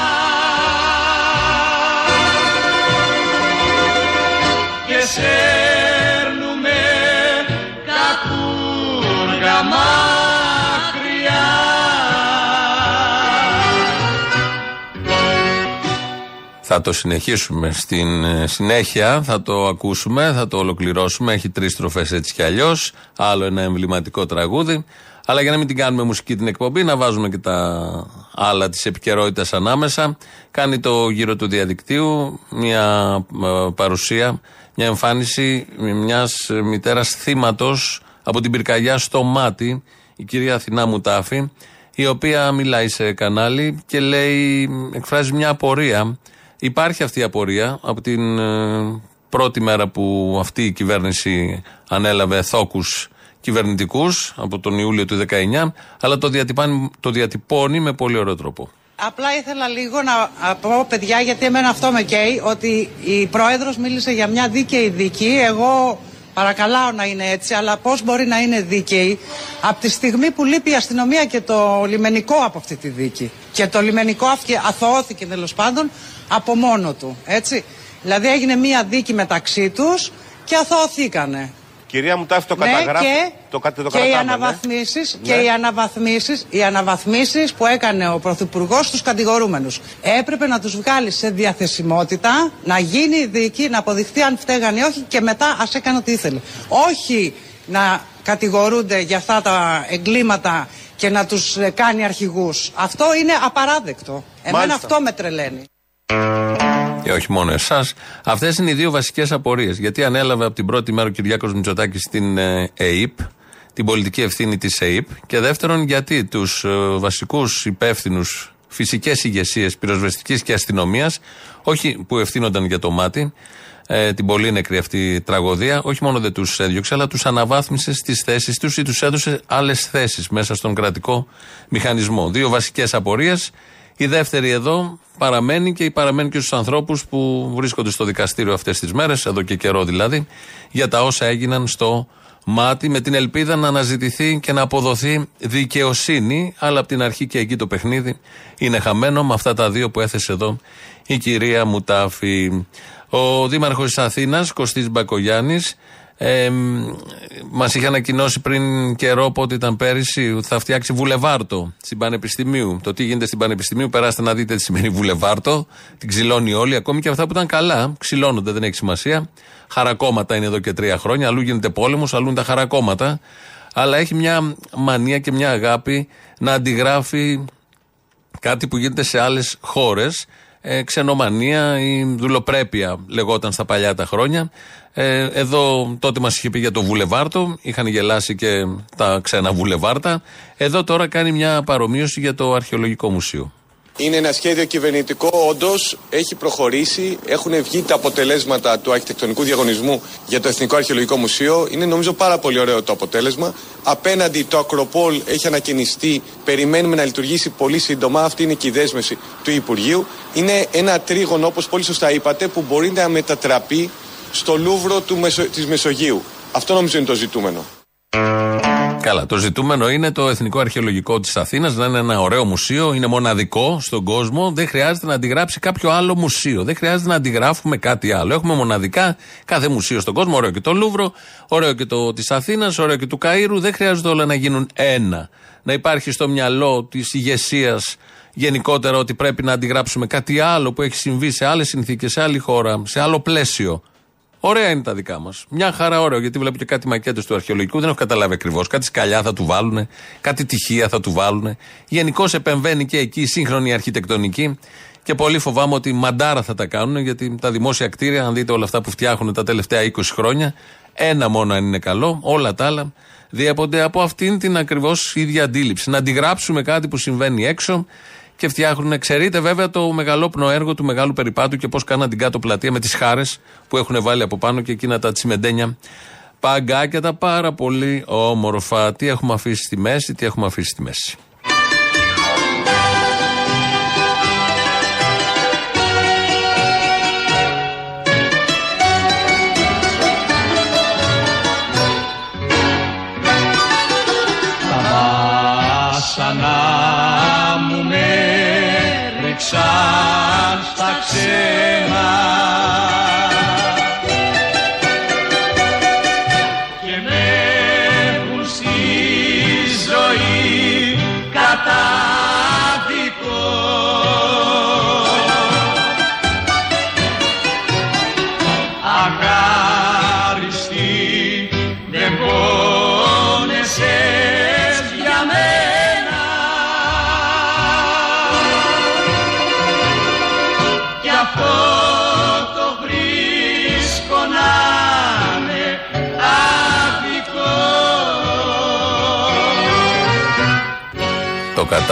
Θα το συνεχίσουμε στην ε, συνέχεια, θα το ακούσουμε, θα το ολοκληρώσουμε. Έχει τρεις στροφές έτσι κι αλλιώς. Άλλο ένα εμβληματικό τραγούδι. Αλλά για να μην την κάνουμε μουσική την εκπομπή, να βάζουμε και τα άλλα της επικαιρότητας ανάμεσα. Κάνει το γύρο του διαδικτύου μια ε, παρουσία, μια εμφάνιση μιας μητέρας θύματος από την πυρκαγιά στο μάτι, η κυρία Αθηνά Μουτάφη, η οποία μιλάει σε κανάλι και λέει, εκφράζει μια απορία. Υπάρχει αυτή η απορία από την ε, πρώτη μέρα που αυτή η κυβέρνηση ανέλαβε θόκους κυβερνητικούς από τον Ιούλιο του 19, αλλά το διατυπώνει, το διατυπώνει με πολύ ωραίο τρόπο. Απλά ήθελα λίγο να α, πω, παιδιά, γιατί εμένα αυτό με καίει, ότι η πρόεδρος μίλησε για μια δίκαιη δίκη. Εγώ παρακαλάω να είναι έτσι, αλλά πώς μπορεί να είναι δίκαιη από τη στιγμή που λείπει η αστυνομία και το λιμενικό από αυτή τη δίκη. Και το λιμενικό αυκε- αθωώθηκε τέλος πάντων από μόνο του, έτσι. Δηλαδή έγινε μια δίκη μεταξύ τους και αθωωθήκανε. Κυρία μου, τάφη το Ναι, καταγράφει. και, το, κα- το και οι κρατάμε, ναι. αναβαθμίσεις, και Ναι. οι αναβαθμίσεις, οι αναβαθμίσεις που έκανε ο Πρωθυπουργός στους κατηγορούμενους. Έπρεπε να τους βγάλει σε διαθεσιμότητα, να γίνει η δίκη, να αποδειχθεί αν φταίγανε ή όχι και μετά ας έκανε ό,τι ήθελε. Όχι να κατηγορούνται για αυτά τα εγκλήματα και να τους ε, κάνει αρχηγούς. Αυτό είναι απαράδεκτο. Εμένα Μάλιστα. αυτό με τρελαίνει. Και όχι μόνο εσάς. Αυτές είναι οι δύο βασικές απορίες. Γιατί ανέλαβε από την πρώτη μέρα ο Κυριάκος Μητσοτάκης στην ε, ΕΕΠ, την πολιτική ευθύνη της ΕΕΠ. Και δεύτερον, γιατί τους ε, βασικούς υπεύθυνους φυσικές ηγεσίες πυροσβεστικής και αστυνομίας, όχι που ευθύνονταν για το μάτι, ε, την πολύ νεκρή αυτή τραγωδία, όχι μόνο δεν τους έδιωξε, αλλά τους αναβάθμισε στις θέσεις τους ή τους έδωσε άλλες θέσεις μέσα στον κρατικό μηχανισμό. Δύο βασικές απορίες. Η δεύτερη εδώ παραμένει και παραμένει και στους ανθρώπους που βρίσκονται στο δικαστήριο αυτές τις μέρες, εδώ και καιρό δηλαδή, για τα όσα έγιναν στο μάτι, με την ελπίδα να αναζητηθεί και να αποδοθεί δικαιοσύνη. Αλλά από την αρχή και εκεί το παιχνίδι είναι χαμένο με αυτά τα δύο που έθεσε εδώ η κυρία Μουτάφη. Ο Δήμαρχος της Αθήνας, Κωστής Μπακογιάννης, ε, Μας είχε ανακοινώσει πριν καιρό, πότε ήταν πέρυσι, ότι θα φτιάξει βουλεβάρτο στην Πανεπιστημίου. Το τι γίνεται στην Πανεπιστημίου, περάστε να δείτε τι σημαίνει βουλεβάρτο. Την ξυλώνει όλοι, ακόμη και αυτά που ήταν καλά. Ξυλώνονται, δεν έχει σημασία. Χαρακόμματα είναι εδώ και τρία χρόνια. Αλλού γίνεται πόλεμος, αλλού είναι τα χαρακόμματα. Αλλά έχει μια μανία και μια αγάπη να αντιγράφει κάτι που γίνεται σε άλλες χώρες. ε, ξενομανία ή δουλοπρέπεια λεγόταν στα παλιά τα χρόνια. Ε, εδώ τότε μας είχε πει για το βουλεβάρτο, είχαν γελάσει και τα ξένα βουλεβάρτα. Εδώ τώρα κάνει μια παρομοίωση για το αρχαιολογικό μουσείο. Είναι ένα σχέδιο κυβερνητικό, όντως έχει προχωρήσει. Έχουν βγει τα αποτελέσματα του αρχιτεκτονικού διαγωνισμού για το Εθνικό Αρχαιολογικό Μουσείο. Είναι νομίζω πάρα πολύ ωραίο το αποτέλεσμα. Απέναντι το Ακροπόλ έχει ανακαινιστεί. Περιμένουμε να λειτουργήσει πολύ σύντομα. Αυτή είναι και η δέσμευση του Υπουργείου. Είναι ένα τρίγωνο, όπως πολύ σωστά είπατε, που μπορεί να μετατραπεί στο Λούβρο του Μεσο... της Μεσογείου. Αυτό νομίζω είναι το ζητούμενο. Καλά. Το ζητούμενο είναι το Εθνικό Αρχαιολογικό της Αθήνας να είναι ένα ωραίο μουσείο, είναι μοναδικό στον κόσμο. Δεν χρειάζεται να αντιγράψει κάποιο άλλο μουσείο. Δεν χρειάζεται να αντιγράφουμε κάτι άλλο. Έχουμε μοναδικά κάθε μουσείο στον κόσμο. Ωραίο και το Λούβρο, ωραίο και το της Αθήνας, ωραίο και του Καΐρου. Δεν χρειάζεται όλα να γίνουν ένα. Να υπάρχει στο μυαλό της ηγεσίας γενικότερα ότι πρέπει να αντιγράψουμε κάτι άλλο που έχει συμβεί σε άλλες συνθήκες, σε άλλη χώρα, σε άλλο πλαίσιο. Ωραία είναι τα δικά μας. Μια χαρά ωραίο, γιατί βλέπω και κάτι μακέτε του αρχαιολογικού, δεν έχω καταλάβει ακριβώς. Κάτι σκαλιά θα του βάλουν, κάτι τυχεία θα του βάλουν. Γενικώς επεμβαίνει και εκεί η σύγχρονη αρχιτεκτονική. Και πολύ φοβάμαι ότι μαντάρα θα τα κάνουν, γιατί τα δημόσια κτίρια, αν δείτε όλα αυτά που φτιάχνουν τα τελευταία 20 χρόνια, ένα μόνο αν είναι καλό, όλα τα άλλα διέπονται από αυτήν την ακριβώς ίδια αντίληψη. Να αντιγράψουμε κάτι που συμβαίνει έξω και φτιάχνουν. Ξέρετε βέβαια το μεγαλόπνο έργο του μεγάλου περιπάτου και πώς κάναν την κάτω πλατεία με τις χάρες που έχουν βάλει από πάνω και εκείνα τα τσιμεντένια παγκάκια τα πάρα πολύ όμορφα. Τι έχουμε αφήσει στη μέση, τι έχουμε αφήσει στη μέση. shine.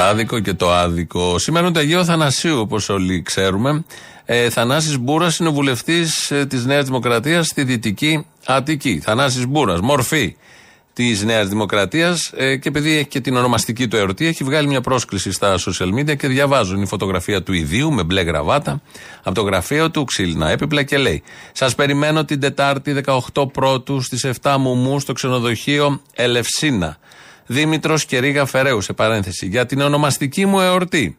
Το κατάδικο και το άδικο. Σήμερα είναι το Αγίο Θανασίου, όπως όλοι ξέρουμε. Ε, Θανάσης Μπούρας είναι ο βουλευτής ε, της Νέας Δημοκρατίας στη Δυτική Αττική. Θανάσης Μπούρας, μορφή της Νέας Δημοκρατίας ε, και επειδή έχει και την ονομαστική του εορτή, έχει βγάλει μια πρόσκληση στα social media και διαβάζουν η φωτογραφία του ιδίου με μπλε γραβάτα από το γραφείο του, ξύλινα έπιπλα και λέει: Σας περιμένω την Τετάρτη 18 Πρώτου στις 7 Μουμού στο ξενοδοχείο Ελευσίνα. Δήμητρος και Ρίγα Φεραίου, σε παρένθεση, για την ονομαστική μου εορτή.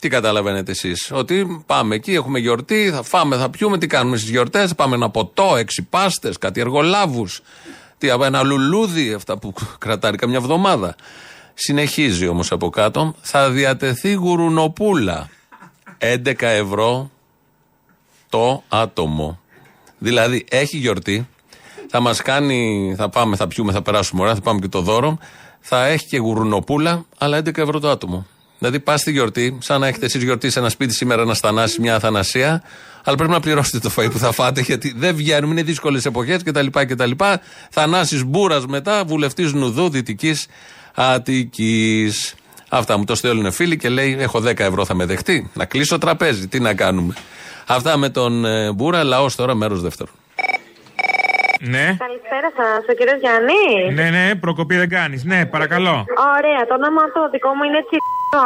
Τι καταλαβαίνετε εσείς, Ότι πάμε εκεί, έχουμε γιορτή, θα φάμε, θα πιούμε, τι κάνουμε στις γιορτές, πάμε ένα ποτό, έξι πάστες, κάτι εργολάβους. Τι, ένα λουλούδι, αυτά που (laughs) κρατάει καμιά εβδομάδα. Συνεχίζει όμως από κάτω, θα διατεθεί γουρουνοπούλα. 11 ευρώ το άτομο. Δηλαδή έχει γιορτή, θα μας κάνει, θα πάμε, θα πιούμε, θα περάσουμε ωραία, θα πάμε και το δώρο. Θα έχει και γουρουνοπούλα, αλλά 11 ευρώ το άτομο. Δηλαδή πας στη γιορτή, σαν να έχετε εσείς γιορτή σε ένα σπίτι σήμερα να στανάσει μια αθανασία, αλλά πρέπει να πληρώσετε το φαΐ που θα φάτε, γιατί δεν βγαίνουμε, είναι δύσκολες εποχές κτλ. κτλ. Θανάσης Μπούρας μετά, βουλευτής Νουδού Δυτικής Αττικής. Αυτά μου το στέλνουν φίλοι και λέει: Έχω 10 ευρώ, θα με δεχτεί. Να κλείσω τραπέζι, τι να κάνουμε. Αυτά με τον ε, Μπούρα, λαός τώρα, μέρος δεύτερο. Ναι. Καλησπέρα σας, ο κύριος Γιάννης. Ναι, ναι, προκοπή δεν κάνεις. Ναι, παρακαλώ. Ωραία, το όνομα το δικό μου είναι Τσι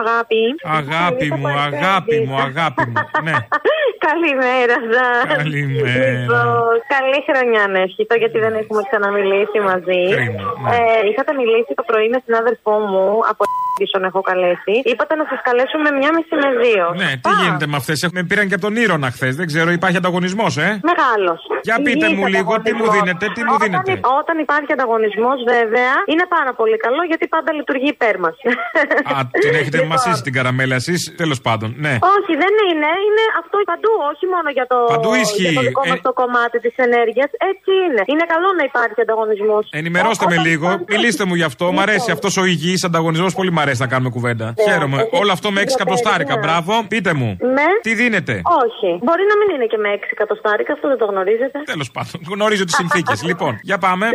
αγάπη. Αγάπη μου, αγάπη μου, αγάπη μου. Ναι. (laughs) Καλημέρα σας. Καλημέρα. Λοιπόν, καλή χρονιά να ευχηθώ γιατί δεν έχουμε ξαναμιλήσει μαζί. Κρίμα, ναι. Ε, είχατε μιλήσει το πρωί με συνάδελφό μου από τον έχω καλέσει. Είπατε να σας καλέσουμε μια μισή με δύο. Ναι, τι γίνεται με αυτές; Με πήραν και από τον Ήρωνα χθες. Δεν ξέρω, υπάρχει ανταγωνισμός, ε; Μεγάλος. Για πείτε μου λίγος, τι μου δίνετε, τι μου δίνετε; Όταν υπάρχει ανταγωνισμός, βέβαια, είναι πάρα πολύ καλό γιατί πάντα λειτουργεί υπέρ μας. Α, την έχετε μασίσει την καραμέλα εσείς, τέλος πάντων, ναι. Όχι, δεν είναι. είναι. Αυτό παντού παντού, όχι μόνο για το, Παντού ισχύει. για το δικό μας Ε- το κομμάτι της ενέργειας. Έτσι είναι. Είναι καλό να υπάρχει ανταγωνισμός. Ενημερώστε με λίγο, μιλήστε μου γι' αυτό. Μ' αρέσει αυτός ο υγιής ανταγωνισμός. Πολύ μ' αρέσει να κάνουμε κουβέντα. Ναι, Χαίρομαι. εσύ Όλο αυτό με 6 εκατοστάρικα. ναι. Μπράβο, πείτε μου. Ναι. Τι δίνετε; Όχι. Μπορεί να μην είναι και με 6 εκατοστάρικα, αυτό δεν το γνωρίζετε. Τέλος πάντων, γνωρίζω τις συνθήκες. λοιπόν, για πάμε.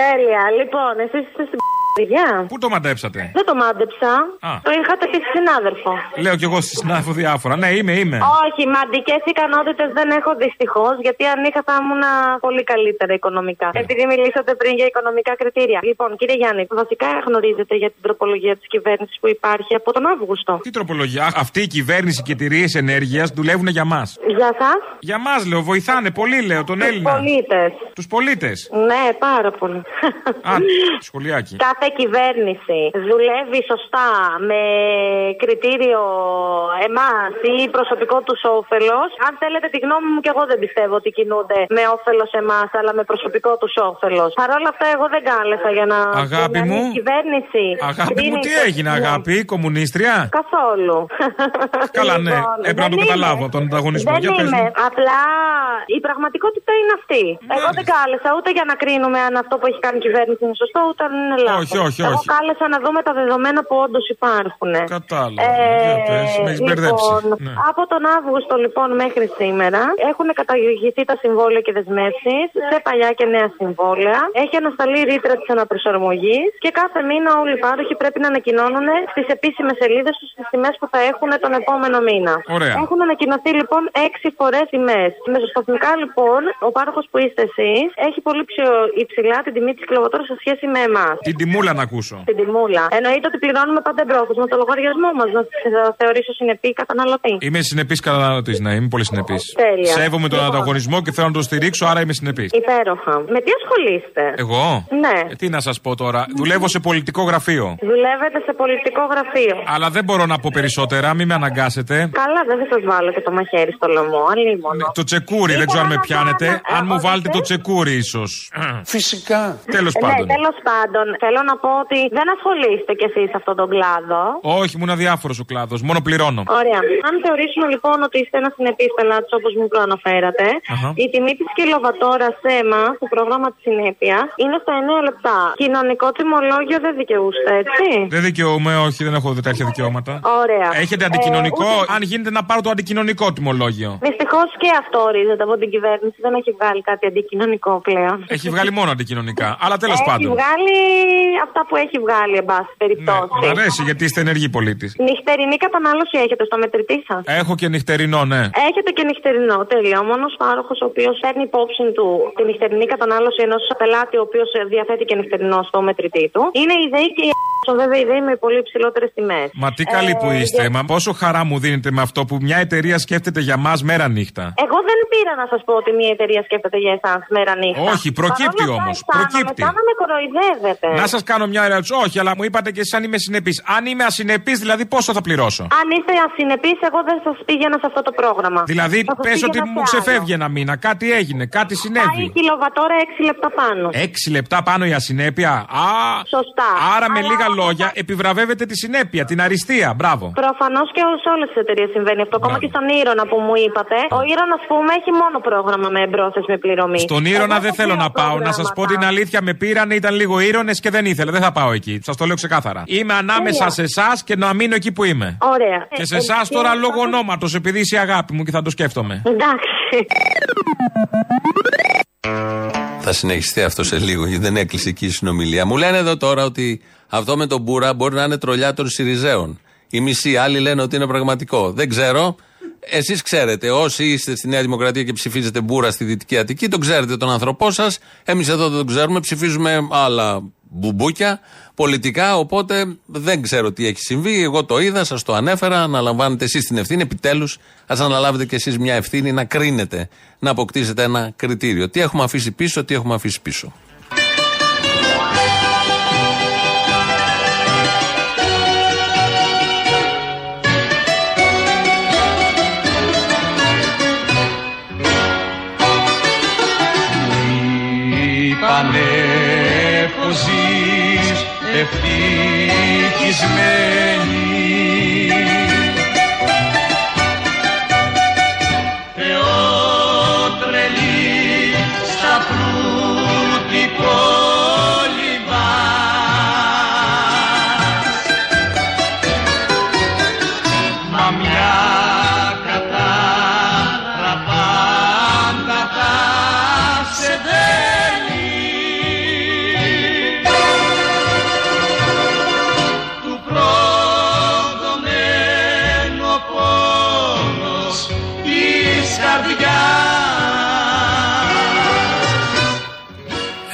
Τέλεια. Λοιπόν, εσείς είστε στην παιδιά. Πού το μαντέψατε; Δεν το μάντεψα. Α. Το είχατε πει στη συνάδελφο. Λέω κι εγώ στη συνάδελφο διάφορα. Ναι, είμαι, είμαι. Όχι, μαντικέ ικανότητε δεν έχω δυστυχώς, γιατί αν είχα θα ήμουν πολύ καλύτερα οικονομικά. Επειδή μιλήσατε πριν για οικονομικά κριτήρια. Λοιπόν, κύριε Γιάννη, βασικά γνωρίζετε για την τροπολογία της κυβέρνησης που υπάρχει από τον Αύγουστο. Τι τροπολογία; Α, Αυτή η κυβέρνηση και οι εταιρείε ενέργειας δουλεύουν για μας. Για σας, Για μας, λέω, βοηθάνε πολύ, λέω, τον Έλληνα. πολίτες. Τους πολίτες. Ναι, πάρα πολύ. Α, (laughs) σχολιάκι. Κάθε κυβέρνηση δουλεύει σωστά με κριτήριο εμάς ή προσωπικό τους όφελος. Αν θέλετε τη γνώμη μου, και εγώ δεν πιστεύω ότι κινούνται με όφελος εμάς, αλλά με προσωπικό τους όφελος. Παρ' όλα αυτά, εγώ δεν κάλεσα για να. Αγάπη για να μου. είναι η κυβέρνηση. Αγάπη μου, κρίνει τι το- έγινε, Ναι. αγάπη, κομμουνίστρια; Καθόλου. Καλά, ναι. Λοιπόν, Έπρεπε να δεν το είμαι. καταλάβω τον ανταγωνισμό. Δεν Για πες είμαι. μου. Απλά η πραγματικότητα είναι αυτή. Εγώ δεν κάλεσα ούτε για να κρίνουμε αν αυτό που έχει κάνει η κυβέρνηση είναι σωστό, ούτε αν είναι λάθος. Όχι, όχι, Εγώ όχι. κάλεσα να δούμε τα δεδομένα που όντως υπάρχουν. Κατάλαβα. Για πες, με έχεις μπερδέψει. λοιπόν, Ναι. από τον Αύγουστο λοιπόν μέχρι σήμερα έχουν καταργηθεί τα συμβόλαια και δεσμεύσεις σε παλιά και νέα συμβόλαια. Έχει ανασταλεί η ρήτρα της αναπροσαρμογής και κάθε μήνα όλοι οι πάροχοι πρέπει να ανακοινώνουν στις επίσημες σελίδες τους τις τιμές που θα έχουν τον επόμενο μήνα. Ωραία. Έχουν ανακοινωθεί λοιπόν έξι φορές τιμές. Μεσοσταθμικά λοιπόν, ο πάροχος που είστε εσείς έχει πολύ πιο υψηλά την τιμή της κιλοβατόρας σε σχέση με εμάς. Την τιμούλα να ακούσω. Την τιμούλα. Εννοείται ότι πληρώνουμε πάντα εμπρόθεσμα το λογαριασμό μας. Να σα θεωρήσω συνεπή καταναλωτή. Είμαι συνεπής καταναλωτής, ναι, είμαι πολύ συνεπής. Τέλεια. Σέβομαι τον Λοιπόν. ανταγωνισμό και θέλω να τον στηρίξω, άρα είμαι συνεπής. Υπέροχα. Με τι ασχολείστε; Εγώ; Ναι. Ε, τι να σας πω τώρα. Δουλεύω σε πολιτικό γραφείο. Δουλεύετε σε πολιτικό γραφείο. Αλλά δεν μπορώ να πω περισσότερα, μην με αναγκάσετε. Καλά, δεν θα σας βάλω και το μαχαίρι στο λαιμό. Αλλήμον. Το τσεκούρι, δεν ξέρω αν με πιάνετε. Αν μου βάλετε το τσεκούρι, ίσως. Φυσικά. Τέλος πάντων. Ναι, τέλος πάντων, θέλω να πω ότι δεν ασχολείστε κι εσείς σε αυτόν τον κλάδο. Όχι, ήμουν αδιάφορος ο κλάδος. Μόνο πληρώνω. Ωραία. Αν θεωρήσουμε λοιπόν ότι είστε ένας συνεπή πελάτη όπως μου προαναφέρατε, Αχα. η τιμή της κιλοβατόρα σε αίμα στο πρόγραμμα της συνέπειας είναι στα 9 λεπτά. Κοινωνικό τιμολόγιο δεν δικαιούστε, έτσι; Δεν δικαιούμαι, όχι, δεν έχω τέτοια δικαιώματα. Ωραία. Έχετε Ε, αντικοινωνικό, ούτε- αν γίνεται να πάρω το αντικοινωνικό τιμολόγιο. Δυστυχώς και αυτό ορίζεται από την κυβέρνηση. Δεν έχει βγάλει κάτι αντικοινωνικό πλέον. Έχει βγάλει μόνο αντικοινωνικά. Αλλά τέλος Έχει πάντων. βγάλει αυτά που έχει βγάλει, εν πάση περιπτώσει. Μ' αρέσει γιατί είστε ενεργή πολίτης. Νυχτερινή κατανάλωση έχετε στο μετρητή σας; Έχω και νυχτερινό, ναι. Έχετε και νυχτερινό, τέλεια. Ο μόνος πάροχος ο οποίος παίρνει υπόψη του τη νυχτερινή κατανάλωση ενός πελάτη ο οποίος διαθέτει και νυχτερινό στο μετρητή του είναι η ΔΕΗ και η ΑΕΣΟ, βέβαια η ΔΕΗ με πολύ υψηλότερες τιμές. Μα τι καλή που είστε. για- Μα πόσο χαρά μου δίνετε με αυτό που μια εταιρεία σκέφτεται για μας μέρα νύχτα. Εγώ δεν πήρα να σας πω ότι μια εταιρεία σκέφτεται για εσάς μέρα νύχτα. Όχι, προκύπτει Παρ' όλα αυτά όμως, αισθάνομαι προκύπτει. Σαν να με κοροϊδεύετε. Να σας κάνω μια ερώτηση. Όχι, αλλά μου είπατε και εσείς αν είμαι συνεπής. Αν είμαι ασυνεπής, δηλαδή πόσο θα πληρώσω; Αν είστε ασυνεπεί, εγώ δεν σας πήγαινα σε αυτό το πρόγραμμα. Δηλαδή, Θα σας πες ότι πήγαινα μου σε άλλο. ξεφεύγει ένα μήνα, κάτι έγινε, κάτι Πάει συνέβη. κιλοβατόρα 6 λεπτά πάνω. Έξι λεπτά πάνω η ασυνέπεια. Α, Σωστά. άρα με Αλλά λίγα λόγια επιβραβεύεται τη συνέπεια, την αριστεία. Μπράβο. Προφανώς και σε όλες τις εταιρείες συμβαίνει αυτό. Ακόμα και στον Ήρωνα που μου είπατε. Ο Ήρωνας, ας πούμε, έχει μόνο πρόγραμμα με εμπρόθεσμη πληρωμή. Στον Ήρωνα Εγώ δεν έχω θέλω δύο να πάω. Να σας πω προγράμματα. την αλήθεια, με πήρανε, ήταν λίγο ήρωνες και δεν ήθελα. Δεν θα πάω εκεί. Σας το λέω ξεκάθαρα. Είμαι ανάμεσα Τέλεια. σε εσάς και να μείνω εκεί που είμαι. Ωραία. Και σε Ε, εσάς ε, τώρα ε, λόγω ονόματος, επειδή είσαι η αγάπη μου και θα το σκέφτομαι. Εντάξει. Θα συνεχιστεί αυτό σε λίγο, γιατί δεν έκλεισε εκεί η συνομιλία. Μου λένε εδώ τώρα ότι αυτό με τον Μπούρα μπορεί να είναι τρολιά των Σιριζέων. Οι μισοί άλλοι λένε ότι είναι πραγματικό. Δεν ξέρω. Εσείς ξέρετε, όσοι είστε στη Νέα Δημοκρατία και ψηφίζετε Μπούρα στη Δυτική Αττική, τον ξέρετε τον άνθρωπό σας. Εμείς εδώ δεν τον ξέρουμε, ψηφίζουμε άλλα μπουμπούκια πολιτικά. Οπότε δεν ξέρω τι έχει συμβεί. Εγώ το είδα, σας το ανέφερα. Αναλαμβάνετε εσείς την ευθύνη. Επιτέλους, ας αναλάβετε κι εσείς μια ευθύνη να κρίνετε, να αποκτήσετε ένα κριτήριο. Τι έχουμε αφήσει πίσω, τι έχουμε αφήσει πίσω. Είπανε πως ζεις ευτυχισμένη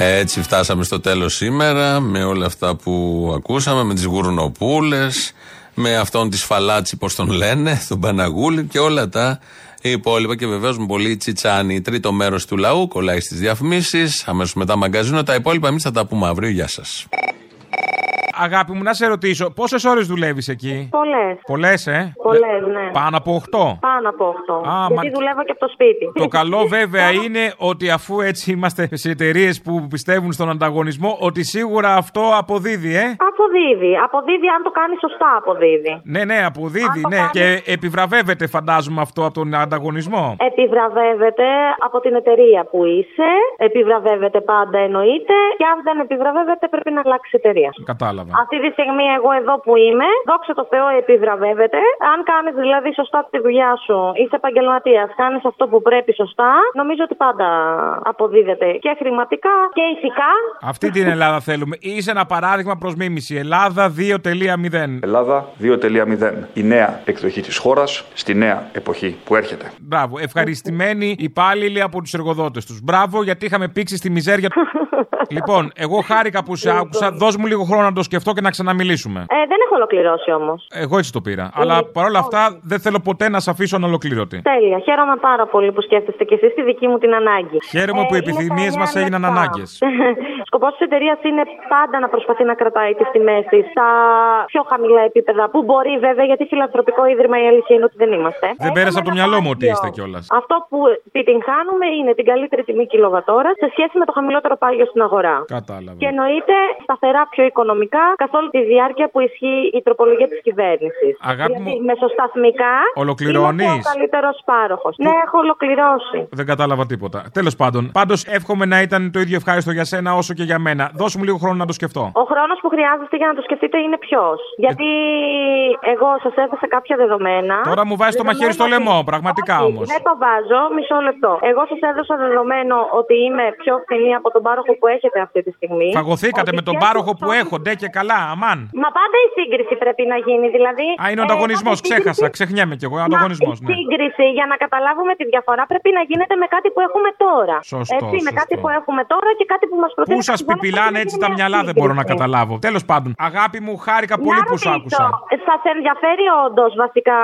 Έτσι φτάσαμε στο τέλος σήμερα με όλα αυτά που ακούσαμε, με τις γουρνοπούλες, με αυτόν τη Φαλάτσι, πώς τον λένε, τον Παναγούλη και όλα τα υπόλοιπα και βεβαίως με πολύ τσιτσάνι. Τρίτο μέρος του λαού, κολλάει στις διαφημίσεις, αμέσως μετά μαγκαζίνο. Τα υπόλοιπα εμείς θα τα πούμε αύριο. Γεια σας. Αγάπη μου, να σε ρωτήσω, πόσες ώρες δουλεύεις εκεί; Πολλές. Πολλές, ε; Πολλές, ναι. Πάνω από 8. Πάνω από 8. Α, Γιατί μα- δουλεύω και από το σπίτι. Το καλό βέβαια είναι ότι αφού έτσι είμαστε σε εταιρείες που πιστεύουν στον ανταγωνισμό, ότι σίγουρα αυτό αποδίδει, ε; Αποδίδει. Αποδίδει αν το κάνει σωστά, αποδίδει. Ναι, ναι, αποδίδει, ναι. κάνει- Και επιβραβεύεται, φαντάζομαι, αυτό από τον ανταγωνισμό. Επιβραβεύεται από την εταιρεία που είσαι. Επιβραβεύεται πάντα εννοείται. Και αν δεν επιβραβεύεται, πρέπει να αλλάξει εταιρεία. Κατάλαβα. Αυτή τη στιγμή, εγώ εδώ που είμαι, δόξα τω Θεώ, επιβραβεύεται. Αν κάνεις δηλαδή σωστά τη δουλειά σου, είσαι επαγγελματίας, κάνεις αυτό που πρέπει σωστά, νομίζω ότι πάντα αποδίδεται και χρηματικά και ηθικά. Αυτή την Ελλάδα θέλουμε. Είσαι ένα παράδειγμα προς μίμηση. Ελλάδα 2.0. Ελλάδα 2.0. Η νέα εκδοχή της χώρας στη νέα εποχή που έρχεται. Μπράβο. Ευχαριστημένοι υπάλληλοι από τους εργοδότες τους. Μπράβο, γιατί είχαμε πήξει στη μιζέρια. (laughs) λοιπόν, εγώ χάρηκα που σε άκουσα. Δώσ' μου λίγο χρόνο να το σκεφτώ και να ξαναμιλήσουμε. Ε, δεν έχω ολοκληρώσει όμως. Εγώ έτσι το πήρα. Αλλά παρόλα αυτά δεν θέλω ποτέ να σε αφήσω ανολοκλήρωτη. Τέλεια. Χαίρομαι πάρα πολύ που σκέφτεστε κι εσείς τη δική μου την ανάγκη. Χαίρομαι που οι είναι επιθυμίες τα μας νέα έγιναν λεπτά. ανάγκες. (laughs) Σκοπός της εταιρείας είναι πάντα να προσπαθεί να κρατάει τις τιμές της στα πιο χαμηλά επίπεδα που μπορεί βέβαια γιατί φιλανθρωπικό ίδρυμα η αλήθεια είναι ότι δεν είμαστε. Δεν πέρασε από το μυαλό μου ότι είστε κιόλας. Αυτό που επιτυγχάνουμε είναι την καλύτερη τιμή κιλοβατόρα σε σχέση με το χαμηλότερο πάγιο στην αγορά. Κατάλαβα. Και εννοείται σταθερά πιο οικονομικά καθ' όλη τη διάρκεια που ισχύει η τροπολογία της κυβέρνησης. Αγάπη Γιατί μου- μεσοσταθμικά. Ολοκληρώνεις; Είμαι ο καλύτερος πάροχος. Ναι, έχω ολοκληρώσει. Δεν κατάλαβα τίποτα. Τέλος πάντων, πάντως εύχομαι να ήταν το ίδιο ευχάριστο για σένα όσο και για μένα. Δώσ' μου λίγο χρόνο να το σκεφτώ. Ο χρόνος που χρειάζεστε για να το σκεφτείτε είναι ποιος; Γιατί εγώ σας έθεσα κάποια δεδομένα. Τώρα μου βάζεις το μαχαίρι στο λαιμό, πραγματικά όμως. Δεν το βάζω, μισό λεπτό. Εγώ σας έδωσα δεδομένο ότι είμαι πιο φθηνή από τον πάροχο που έχετε αυτή τη στιγμή. Φαγωθήκατε Ότι με τον και πάροχο τους που έχω, ντε και καλά, αμάν. Μα πάντα η σύγκριση πρέπει να γίνει, δηλαδή. Α, είναι ο ε, ανταγωνισμός, η σύγκριση- ξέχασα, ξεχνιέμαι κι εγώ. Ανταγωνισμός, η ναι. σύγκριση για να καταλάβουμε τη διαφορά πρέπει να γίνεται με κάτι που έχουμε τώρα. Σωστό, Έτσι, με σωστό. κάτι που έχουμε τώρα και κάτι που μας προτείνει. Πού σας πιπιλάνε έτσι τα μυαλά, δεν μπορώ να καταλάβω. Τέλος πάντων, αγάπη μου, χάρηκα πολύ που σ' άκουσα. Σας ενδιαφέρει όντως βασικά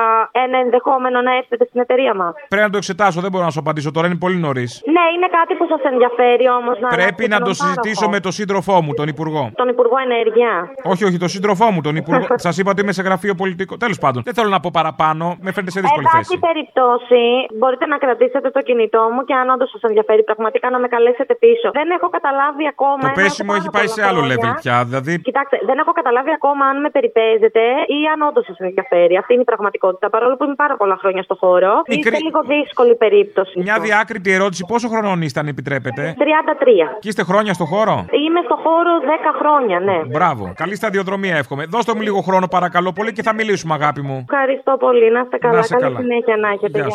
ένα ενδεχόμενο να έρθετε στην εταιρεία μας; Πρέπει να το εξετάσω, δεν μπορώ να σου απαντήσω τώρα, είναι πολύ νωρίς. Ναι, είναι κάτι που σας ενδιαφέρει όμως να Πρέπει αλλάξετε να το τον συζητήσω πάροχο. με τον σύντροφό μου, τον Υπουργό. Τον Υπουργό Ενέργειας. Όχι, όχι, τον σύντροφό μου, τον Υπουργό. (laughs) Σας είπα ότι είμαι σε γραφείο πολιτικό. Τέλος πάντων, δεν θέλω να πω παραπάνω, με φαίνεται σε δύσκολη Εν θέση. πάση περιπτώσει, μπορείτε να κρατήσετε το κινητό μου και αν όντως σας ενδιαφέρει πραγματικά να με καλέσετε πίσω. Δεν έχω καταλάβει ακόμα. Το ένα πέσιμο από έχει πάρα πάει πολλά σε άλλο χρόνια. level πια. Δηλαδή, Κοιτάξτε, δεν έχω καταλάβει ακόμα αν με περιπέζετε ή αν όντως σας ενδιαφέρει. Αυτή είναι η πραγματικότητα. Παρόλο που είμαι πάρα πολλά χρόνια στο χώρο. Μικρή- Είστε λίγο δύσκολη περίπτωση. μια διάκριτη ερώτηση, πόσο χρονών είστε, αν επιτρέπετε; 33. Και είστε χρόνια στο χώρο; Είμαι στο χώρο 10 χρόνια, ναι. Μπράβο. Μπράβο. Καλή σταδιοδρομία εύχομαι. Δώστε μου λίγο χρόνο παρακαλώ πολύ και θα μιλήσουμε αγάπη μου. Ευχαριστώ πολύ. Να είστε καλά. Να είστε Καλή συνέχεια να έχετε. Γεια.